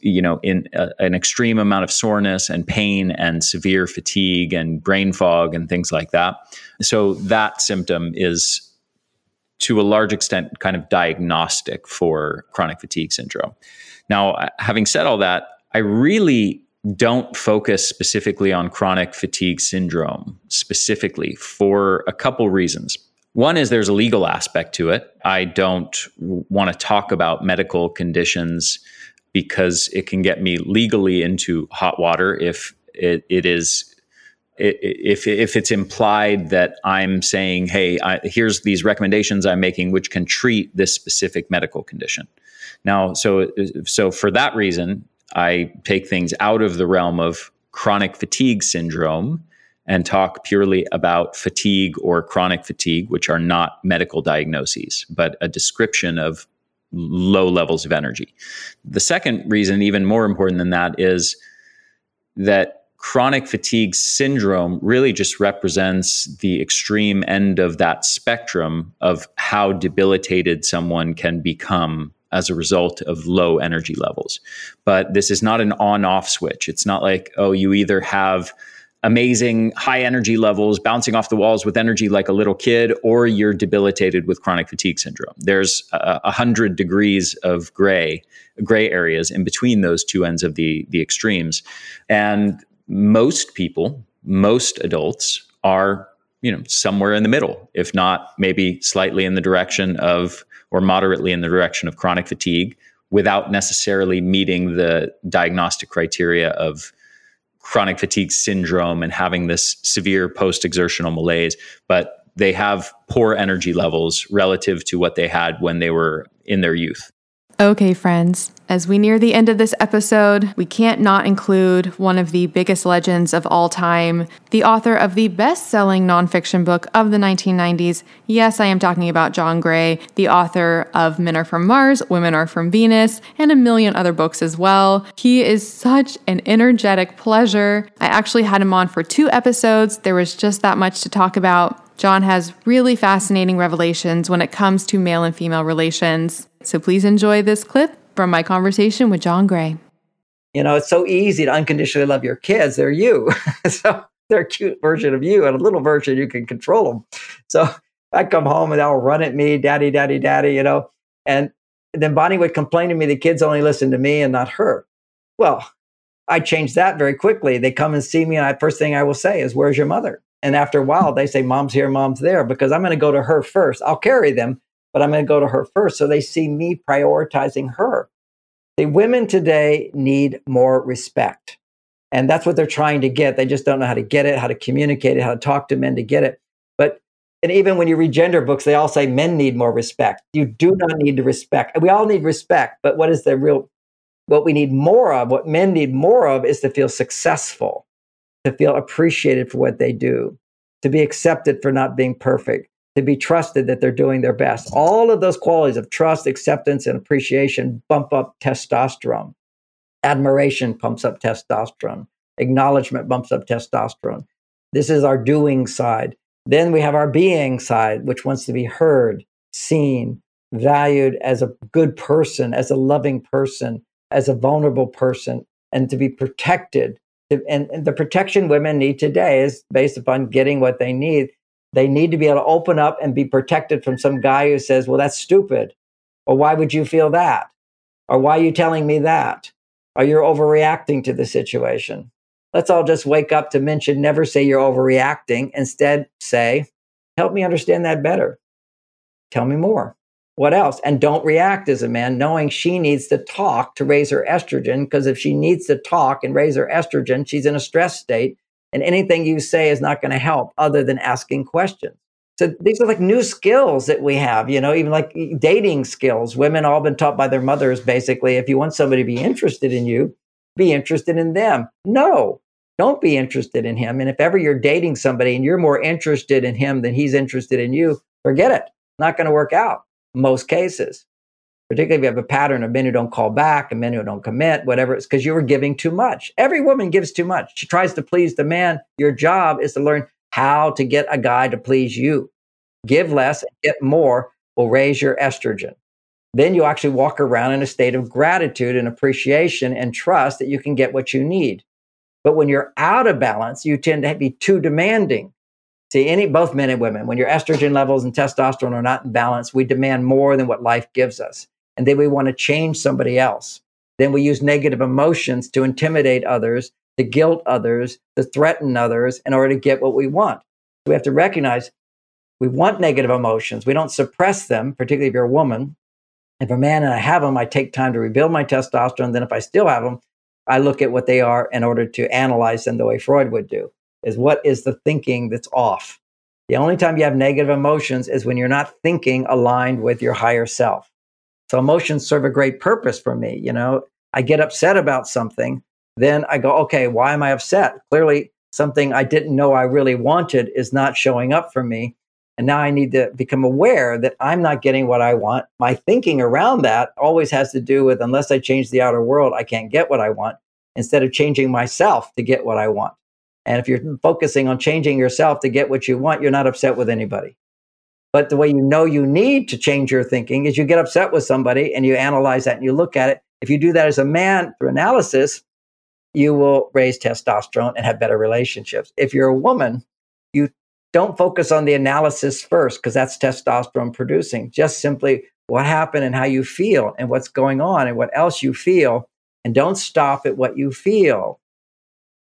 you know, in a, an extreme amount of soreness and pain and severe fatigue and brain fog and things like that. So that symptom is to a large extent kind of diagnostic for chronic fatigue syndrome. Now, uh, having said all that, I really don't focus specifically on chronic fatigue syndrome specifically for a couple reasons. One is there's a legal aspect to it. I don't want to talk about medical conditions because it can get me legally into hot water if it, it is if if it's implied that I'm saying, hey, I, here's these recommendations I'm making, which can treat this specific medical condition. Now, so so for that reason, I take things out of the realm of chronic fatigue syndrome and talk purely about fatigue or chronic fatigue, which are not medical diagnoses, but a description of low levels of energy. The second reason, even more important than that, is that chronic fatigue syndrome really just represents the extreme end of that spectrum of how debilitated someone can become as a result of low energy levels. But this is not an on off switch. It's not like, oh, you either have amazing high energy levels bouncing off the walls with energy like a little kid or you're debilitated with chronic fatigue syndrome there's a, a hundred degrees of gray gray areas in between those two ends of the the extremes and most people most adults are you know somewhere in the middle if not maybe slightly in the direction of or moderately in the direction of chronic fatigue without necessarily meeting the diagnostic criteria of chronic fatigue syndrome and having this severe post exertional malaise, but they have poor energy levels relative to what they had when they were in their youth. Okay, friends, as we near the end of this episode, we can't not include one of the biggest legends of all time, the author of the best selling nonfiction book of the 1990s. Yes, I am talking about John Gray, the author of Men Are From Mars, Women Are From Venus, and a million other books as well. He is such an energetic pleasure. I actually had him on for two episodes. There was just that much to talk about. John has really fascinating revelations when it comes to male and female relations. So please enjoy this clip from my conversation with John Gray. You know, it's so easy to unconditionally love your kids. They're you. so they're a cute version of you and a little version you can control them. So I come home and they'll run at me, daddy, daddy, daddy, you know. And then Bonnie would complain to me the kids only listen to me and not her. Well, I changed that very quickly. They come and see me, and I, first thing I will say is, Where's your mother? And after a while, they say, Mom's here, Mom's there, because I'm going to go to her first. I'll carry them, but I'm going to go to her first. So they see me prioritizing her. The women today need more respect. And that's what they're trying to get. They just don't know how to get it, how to communicate it, how to talk to men to get it. But and even when you read gender books, they all say men need more respect. You do not need to respect. We all need respect, but what is the real what we need more of, what men need more of is to feel successful, to feel appreciated for what they do, to be accepted for not being perfect, to be trusted that they're doing their best. All of those qualities of trust, acceptance, and appreciation bump up testosterone. Admiration pumps up testosterone. Acknowledgement bumps up testosterone. This is our doing side. Then we have our being side, which wants to be heard, seen, valued as a good person, as a loving person, as a vulnerable person, and to be protected. And, and the protection women need today is based upon getting what they need They need to be able to open up and be protected from some guy who says, well, that's stupid. Or why would you feel that? Or why are you telling me that? Or you're overreacting to the situation. Let's all just wake up to men should never say you're overreacting. Instead, say, help me understand that better. Tell me more. What else? And don't react as a man, knowing she needs to talk to raise her estrogen. Because if she needs to talk and raise her estrogen, she's in a stress state. And anything you say is not going to help other than asking questions. So these are like new skills that we have, you know, even like dating skills. Women all been taught by their mothers basically if you want somebody to be interested in you, be interested in them. No, don't be interested in him. And if ever you're dating somebody and you're more interested in him than he's interested in you, forget it. Not going to work out most cases. Particularly if you have a pattern of men who don't call back and men who don't commit, whatever it's because you were giving too much. Every woman gives too much. She tries to please the man. Your job is to learn how to get a guy to please you. Give less, get more will raise your estrogen. Then you actually walk around in a state of gratitude and appreciation and trust that you can get what you need. But when you're out of balance, you tend to be too demanding. See, any both men and women, when your estrogen levels and testosterone are not in balance, we demand more than what life gives us. And then we want to change somebody else. Then we use negative emotions to intimidate others to guilt others, to threaten others in order to get what we want. We have to recognize we want negative emotions. We don't suppress them, particularly if you're a woman. If a man and I have them, I take time to rebuild my testosterone. Then if I still have them, I look at what they are in order to analyze them the way Freud would do. Is what is the thinking that's off? The only time you have negative emotions is when you're not thinking aligned with your higher self. So emotions serve a great purpose for me. You know, I get upset about something then I go, okay, why am I upset? Clearly, something I didn't know I really wanted is not showing up for me. And now I need to become aware that I'm not getting what I want. My thinking around that always has to do with unless I change the outer world, I can't get what I want, instead of changing myself to get what I want. And if you're focusing on changing yourself to get what you want, you're not upset with anybody. But the way you know you need to change your thinking is you get upset with somebody and you analyze that and you look at it. If you do that as a man through analysis, you will raise testosterone and have better relationships. If you're a woman, you don't focus on the analysis first because that's testosterone producing. Just simply what happened and how you feel and what's going on and what else you feel. And don't stop at what you feel.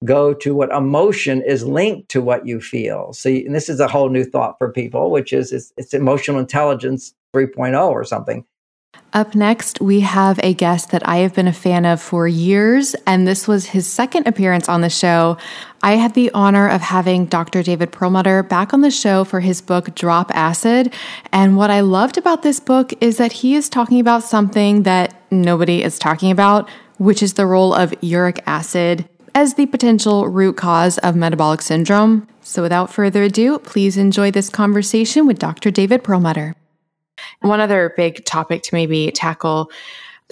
Go to what emotion is linked to what you feel. So, and this is a whole new thought for people, which is it's, it's emotional intelligence 3.0 or something. Up next, we have a guest that I have been a fan of for years, and this was his second appearance on the show. I had the honor of having Dr. David Perlmutter back on the show for his book, Drop Acid. And what I loved about this book is that he is talking about something that nobody is talking about, which is the role of uric acid as the potential root cause of metabolic syndrome. So, without further ado, please enjoy this conversation with Dr. David Perlmutter. One other big topic to maybe tackle.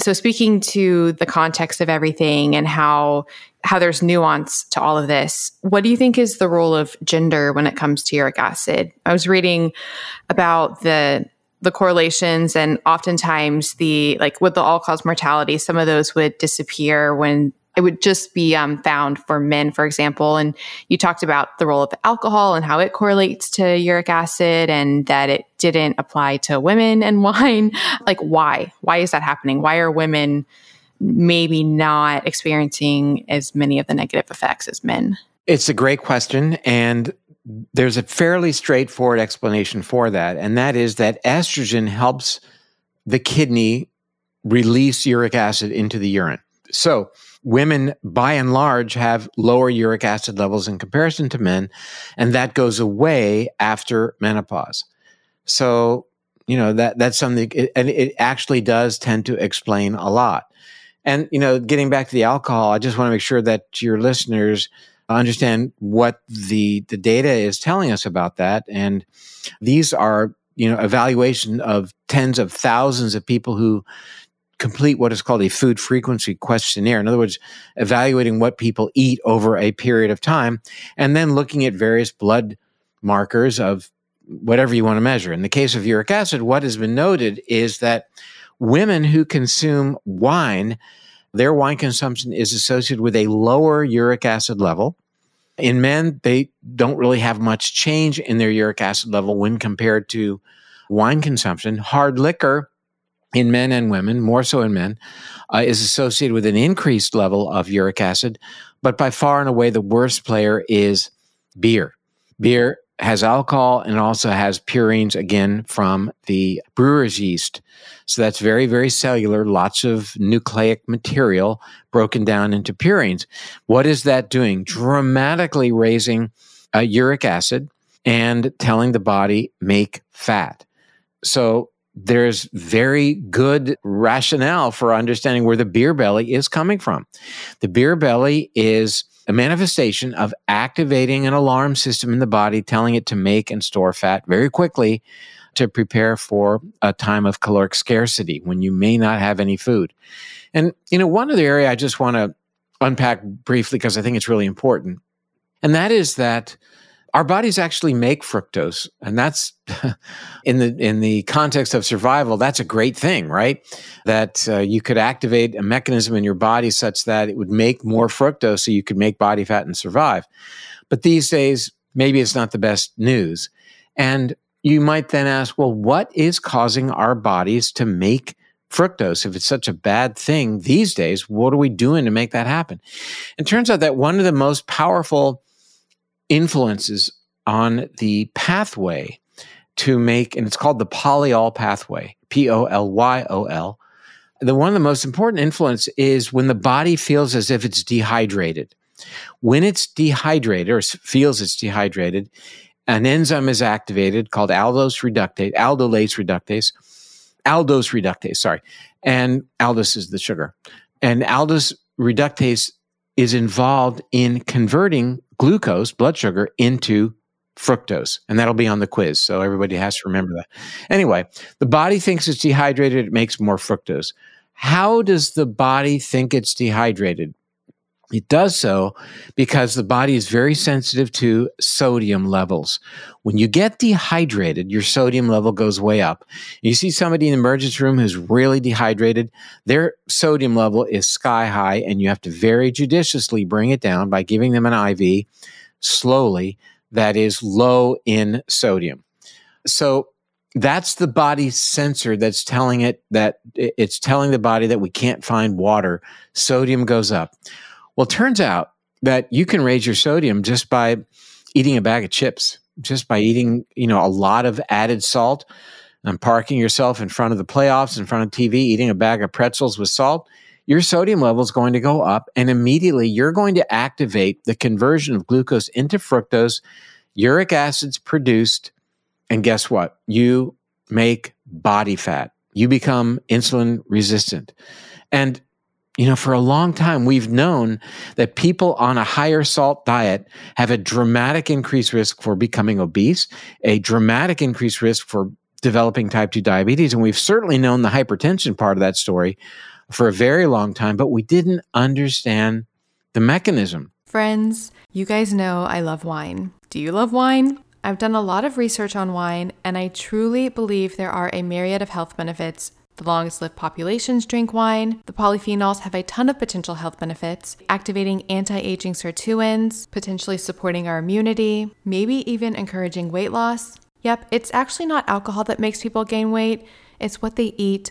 So speaking to the context of everything and how how there's nuance to all of this, what do you think is the role of gender when it comes to uric acid? I was reading about the the correlations and oftentimes the like with the all cause mortality, some of those would disappear when it would just be um, found for men, for example. And you talked about the role of alcohol and how it correlates to uric acid and that it didn't apply to women and wine. Like, why? Why is that happening? Why are women maybe not experiencing as many of the negative effects as men? It's a great question. And there's a fairly straightforward explanation for that. And that is that estrogen helps the kidney release uric acid into the urine. So, women by and large have lower uric acid levels in comparison to men, and that goes away after menopause. So, you know, that that's something and it actually does tend to explain a lot. And, you know, getting back to the alcohol, I just want to make sure that your listeners understand what the the data is telling us about that. And these are, you know, evaluation of tens of thousands of people who complete what is called a food frequency questionnaire. In other words, evaluating what people eat over a period of time and then looking at various blood markers of whatever you want to measure. In the case of uric acid, what has been noted is that women who consume wine, their wine consumption is associated with a lower uric acid level. In men, they don't really have much change in their uric acid level when compared to wine consumption. Hard liquor in men and women, more so in men, uh, is associated with an increased level of uric acid. But by far and away, the worst player is beer. Beer has alcohol and also has purines again from the brewer's yeast. So that's very, very cellular, lots of nucleic material broken down into purines. What is that doing? Dramatically raising uh, uric acid and telling the body make fat. So there's very good rationale for understanding where the beer belly is coming from. The beer belly is a manifestation of activating an alarm system in the body, telling it to make and store fat very quickly to prepare for a time of caloric scarcity when you may not have any food. And, you know, one other area I just want to unpack briefly because I think it's really important, and that is that our bodies actually make fructose and that's in the in the context of survival that's a great thing right? That uh, you could activate a mechanism in your body such that it would make more fructose so you could make body fat and survive. But these days maybe it's not the best news. And you might then ask well what is causing our bodies to make fructose? If it's such a bad thing these days what are we doing to make that happen? It turns out that one of the most powerful influences on the pathway to make, and it's called the polyol pathway, P O L Y O L. The one of the most important influence is when the body feels as if it's dehydrated. When it's dehydrated or feels it's dehydrated, an enzyme is activated called aldose reductase, aldolase reductase, aldose reductase, sorry. And aldose is the sugar. And aldose reductase is involved in converting glucose, blood sugar, into fructose. And that'll be on the quiz. So everybody has to remember that. Anyway, the body thinks it's dehydrated, it makes more fructose. How does the body think it's dehydrated? It does so because the body is very sensitive to sodium levels. When you get dehydrated, your sodium level goes way up. You see somebody in the emergency room who's really dehydrated, their sodium level is sky high, and you have to very judiciously bring it down by giving them an IV slowly that is low in sodium. So that's the body sensor that's telling it that it's telling the body that we can't find water. Sodium goes up. Well, it turns out that you can raise your sodium just by eating a bag of chips, just by eating, you know, a lot of added salt and parking yourself in front of the playoffs, in front of TV, eating a bag of pretzels with salt. Your sodium level is going to go up, and immediately you're going to activate the conversion of glucose into fructose. Uric acid's produced, and guess what? You make body fat. You become insulin resistant. And you know, for a long time, we've known that people on a higher salt diet have a dramatic increased risk for becoming obese, a dramatic increased risk for developing type 2 diabetes. And we've certainly known the hypertension part of that story for a very long time, but we didn't understand the mechanism. Friends, you guys know I love wine. Do you love wine? I've done a lot of research on wine, and I truly believe there are a myriad of health benefits the longest lived populations drink wine. The polyphenols have a ton of potential health benefits, activating anti aging sirtuins, potentially supporting our immunity, maybe even encouraging weight loss. Yep, it's actually not alcohol that makes people gain weight, it's what they eat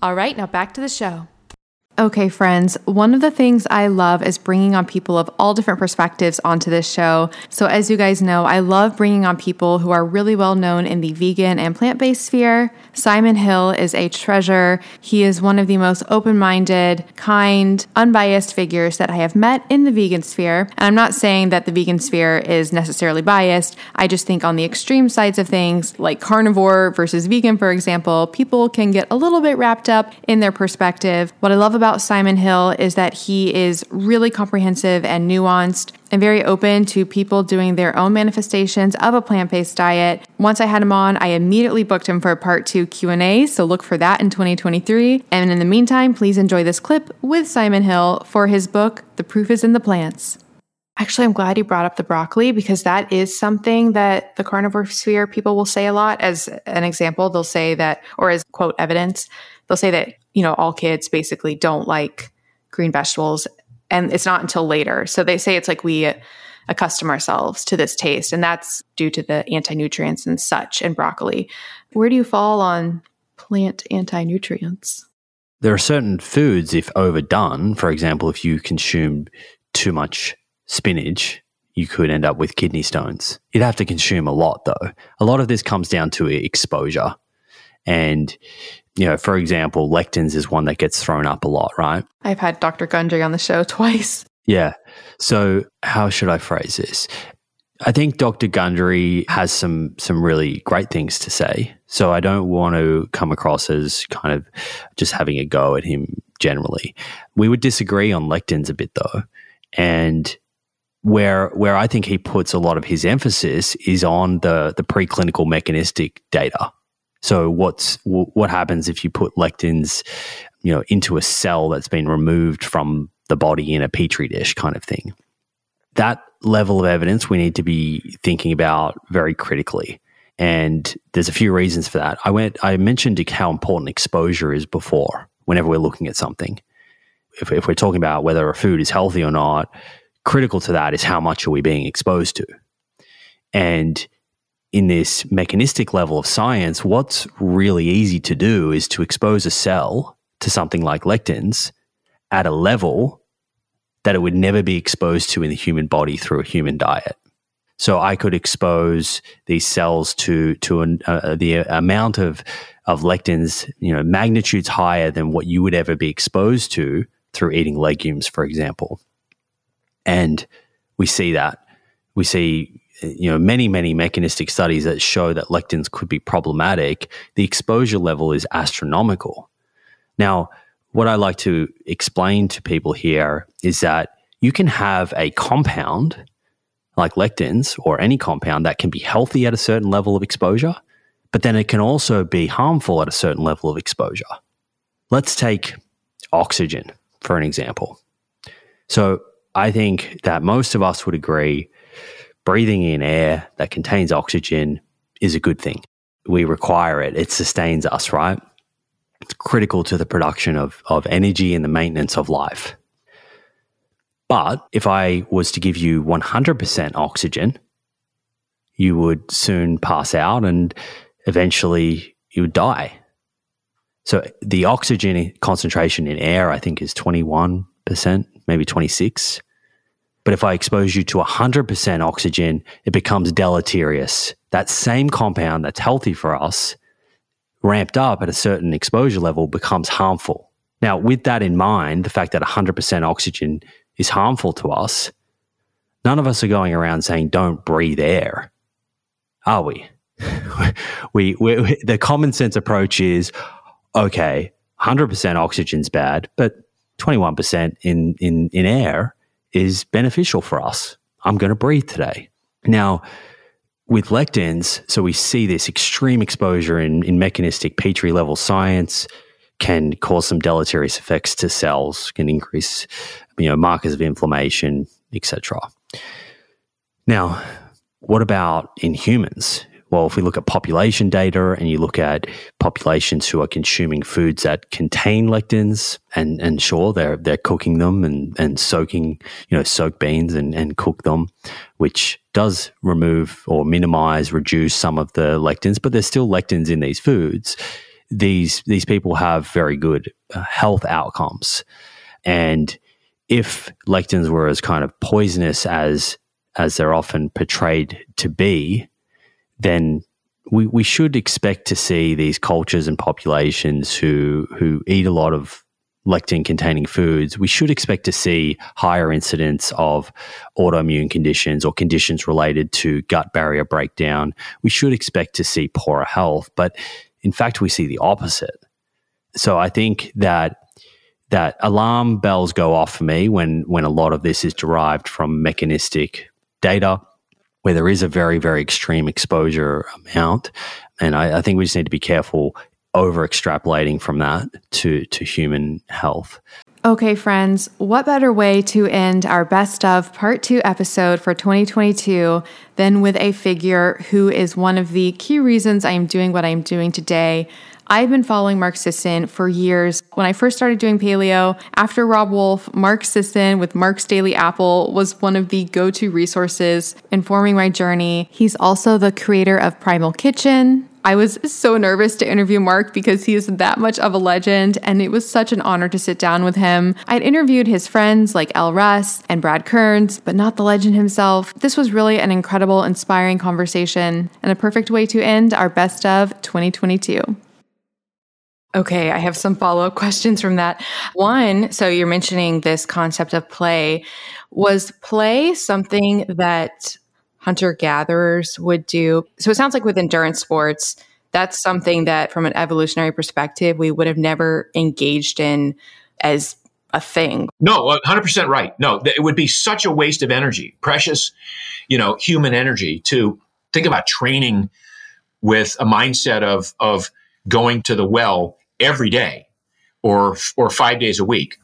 All right, now back to the show. Okay, friends, one of the things I love is bringing on people of all different perspectives onto this show. So, as you guys know, I love bringing on people who are really well known in the vegan and plant based sphere. Simon Hill is a treasure. He is one of the most open minded, kind, unbiased figures that I have met in the vegan sphere. And I'm not saying that the vegan sphere is necessarily biased. I just think on the extreme sides of things, like carnivore versus vegan, for example, people can get a little bit wrapped up in their perspective. What I love about Simon Hill is that he is really comprehensive and nuanced and very open to people doing their own manifestations of a plant-based diet. Once I had him on, I immediately booked him for a part 2 Q&A, so look for that in 2023. And in the meantime, please enjoy this clip with Simon Hill for his book The Proof is in the Plants. Actually, I'm glad you brought up the broccoli because that is something that the carnivore sphere people will say a lot. As an example, they'll say that, or as quote evidence, they'll say that, you know, all kids basically don't like green vegetables. And it's not until later. So they say it's like we accustom ourselves to this taste. And that's due to the anti nutrients and such in broccoli. Where do you fall on plant anti nutrients? There are certain foods, if overdone, for example, if you consume too much spinach, you could end up with kidney stones. You'd have to consume a lot, though. A lot of this comes down to exposure. And, you know, for example, lectins is one that gets thrown up a lot, right? I've had Dr. Gundry on the show twice. Yeah. So, how should I phrase this? I think Dr. Gundry has some some really great things to say. So I don't want to come across as kind of just having a go at him generally. We would disagree on lectins a bit though. And where where I think he puts a lot of his emphasis is on the the preclinical mechanistic data. So what's what happens if you put lectins, you know, into a cell that's been removed from the body in a petri dish kind of thing. That level of evidence we need to be thinking about very critically. And there's a few reasons for that. I went I mentioned how important exposure is before whenever we're looking at something. If, if we're talking about whether a food is healthy or not, critical to that is how much are we being exposed to? And in this mechanistic level of science, what's really easy to do is to expose a cell to something like lectins at a level that it would never be exposed to in the human body through a human diet. So I could expose these cells to to an, uh, the amount of of lectins, you know, magnitudes higher than what you would ever be exposed to through eating legumes, for example. And we see that we see you know many many mechanistic studies that show that lectins could be problematic. The exposure level is astronomical. Now, what I like to explain to people here is that you can have a compound like lectins or any compound that can be healthy at a certain level of exposure, but then it can also be harmful at a certain level of exposure. Let's take oxygen for an example. So, I think that most of us would agree breathing in air that contains oxygen is a good thing. We require it, it sustains us, right? It's critical to the production of, of energy and the maintenance of life. But if I was to give you 100% oxygen, you would soon pass out and eventually you would die. So the oxygen concentration in air, I think, is 21%, maybe 26. But if I expose you to 100% oxygen, it becomes deleterious. That same compound that's healthy for us, ramped up at a certain exposure level, becomes harmful. Now, with that in mind, the fact that 100% oxygen is harmful to us, none of us are going around saying, don't breathe air, are we? we, we the common sense approach is okay, 100% oxygen's bad, but 21% in, in, in air is beneficial for us. I'm going to breathe today. Now, with lectins, so we see this extreme exposure in, in mechanistic Petri level science can cause some deleterious effects to cells, can increase, you know, markers of inflammation, etc. Now, what about in humans? Well, if we look at population data and you look at populations who are consuming foods that contain lectins, and, and sure, they're, they're cooking them and, and soaking, you know, soak beans and, and cook them, which does remove or minimize, reduce some of the lectins, but there's still lectins in these foods. These, these people have very good uh, health outcomes. And if lectins were as kind of poisonous as as they're often portrayed to be, then we, we should expect to see these cultures and populations who who eat a lot of lectin containing foods, we should expect to see higher incidence of autoimmune conditions or conditions related to gut barrier breakdown. We should expect to see poorer health, but in fact, we see the opposite. So I think that that alarm bells go off for me when when a lot of this is derived from mechanistic data where there is a very, very extreme exposure amount. And I, I think we just need to be careful over extrapolating from that to, to human health. Okay, friends, what better way to end our best of part two episode for 2022 than with a figure who is one of the key reasons I am doing what I am doing today? I've been following Mark Sisson for years. When I first started doing paleo, after Robb Wolf, Mark Sisson with Mark's Daily Apple was one of the go to resources informing my journey. He's also the creator of Primal Kitchen. I was so nervous to interview Mark because he is that much of a legend, and it was such an honor to sit down with him. I'd interviewed his friends like Elle Russ and Brad Kearns, but not the legend himself. This was really an incredible, inspiring conversation and a perfect way to end our best of 2022. Okay, I have some follow up questions from that. One, so you're mentioning this concept of play. Was play something that hunter gatherers would do? So it sounds like with endurance sports, that's something that from an evolutionary perspective, we would have never engaged in as a thing. No, 100% right. No, it would be such a waste of energy, precious, you know, human energy to think about training with a mindset of, of going to the well every day or or 5 days a week.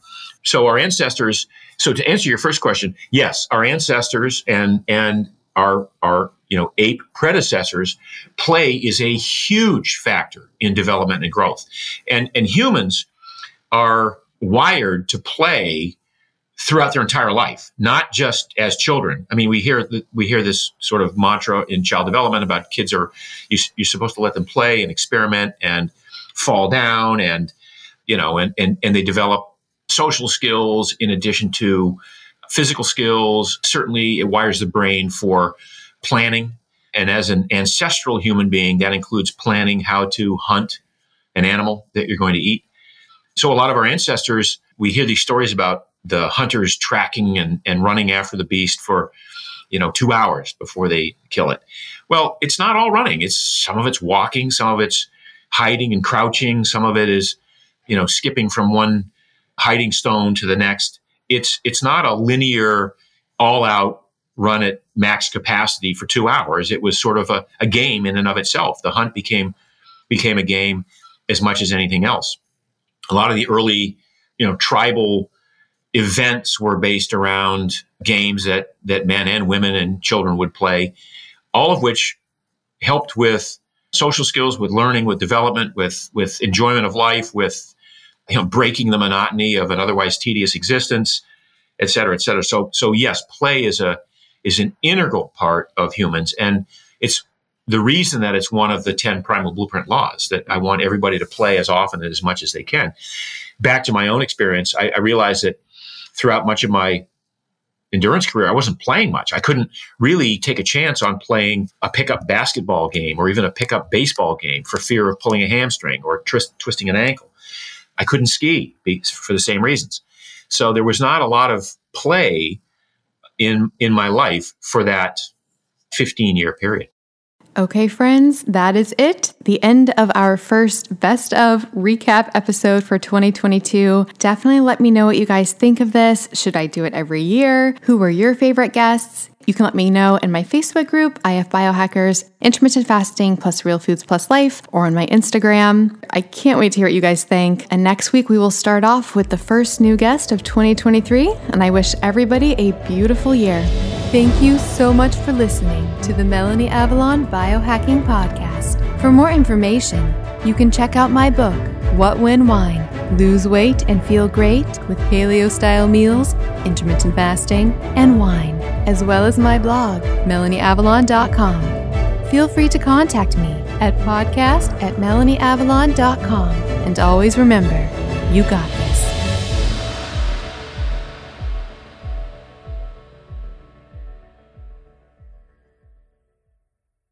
So our ancestors so to answer your first question, yes, our ancestors and and our our you know ape predecessors play is a huge factor in development and growth. And and humans are wired to play throughout their entire life, not just as children. I mean, we hear we hear this sort of mantra in child development about kids are you, you're supposed to let them play and experiment and fall down and you know and and, and they develop social skills in addition to physical skills certainly it wires the brain for planning and as an ancestral human being that includes planning how to hunt an animal that you're going to eat so a lot of our ancestors we hear these stories about the hunters tracking and, and running after the beast for you know two hours before they kill it well it's not all running it's some of it's walking some of it's hiding and crouching. Some of it is, you know, skipping from one hiding stone to the next. It's it's not a linear, all out run at max capacity for two hours. It was sort of a, a game in and of itself. The hunt became became a game as much as anything else. A lot of the early, you know, tribal events were based around games that that men and women and children would play, all of which helped with social skills, with learning, with development, with with enjoyment of life, with you know breaking the monotony of an otherwise tedious existence, et cetera, et cetera. So so yes, play is a is an integral part of humans, and it's the reason that it's one of the 10 primal blueprint laws that I want everybody to play as often and as much as they can. Back to my own experience, I, I realized that throughout much of my endurance career, I wasn't playing much. I couldn't really take a chance on playing a pickup basketball game or even a pickup baseball game for fear of pulling a hamstring or twist, twisting an ankle. I couldn't ski for the same reasons. So there was not a lot of play in in my life for that 15 year period. Okay, friends, that is it. The end of our first best of recap episode for 2022. Definitely let me know what you guys think of this. Should I do it every year? Who were your favorite guests? You can let me know in my Facebook group, IF Biohackers, Intermittent Fasting plus Real Foods plus Life, or on my Instagram. I can't wait to hear what you guys think. And next week, we will start off with the first new guest of 2023. And I wish everybody a beautiful year. Thank you so much for listening to the Melanie Avalon Biohacking Podcast. For more information, you can check out my book, What When Wine Lose Weight and Feel Great with Paleo Style Meals, Intermittent Fasting, and Wine, as well as my blog, MelanieAvalon.com. Feel free to contact me at podcast at MelanieAvalon.com. And always remember, you got this.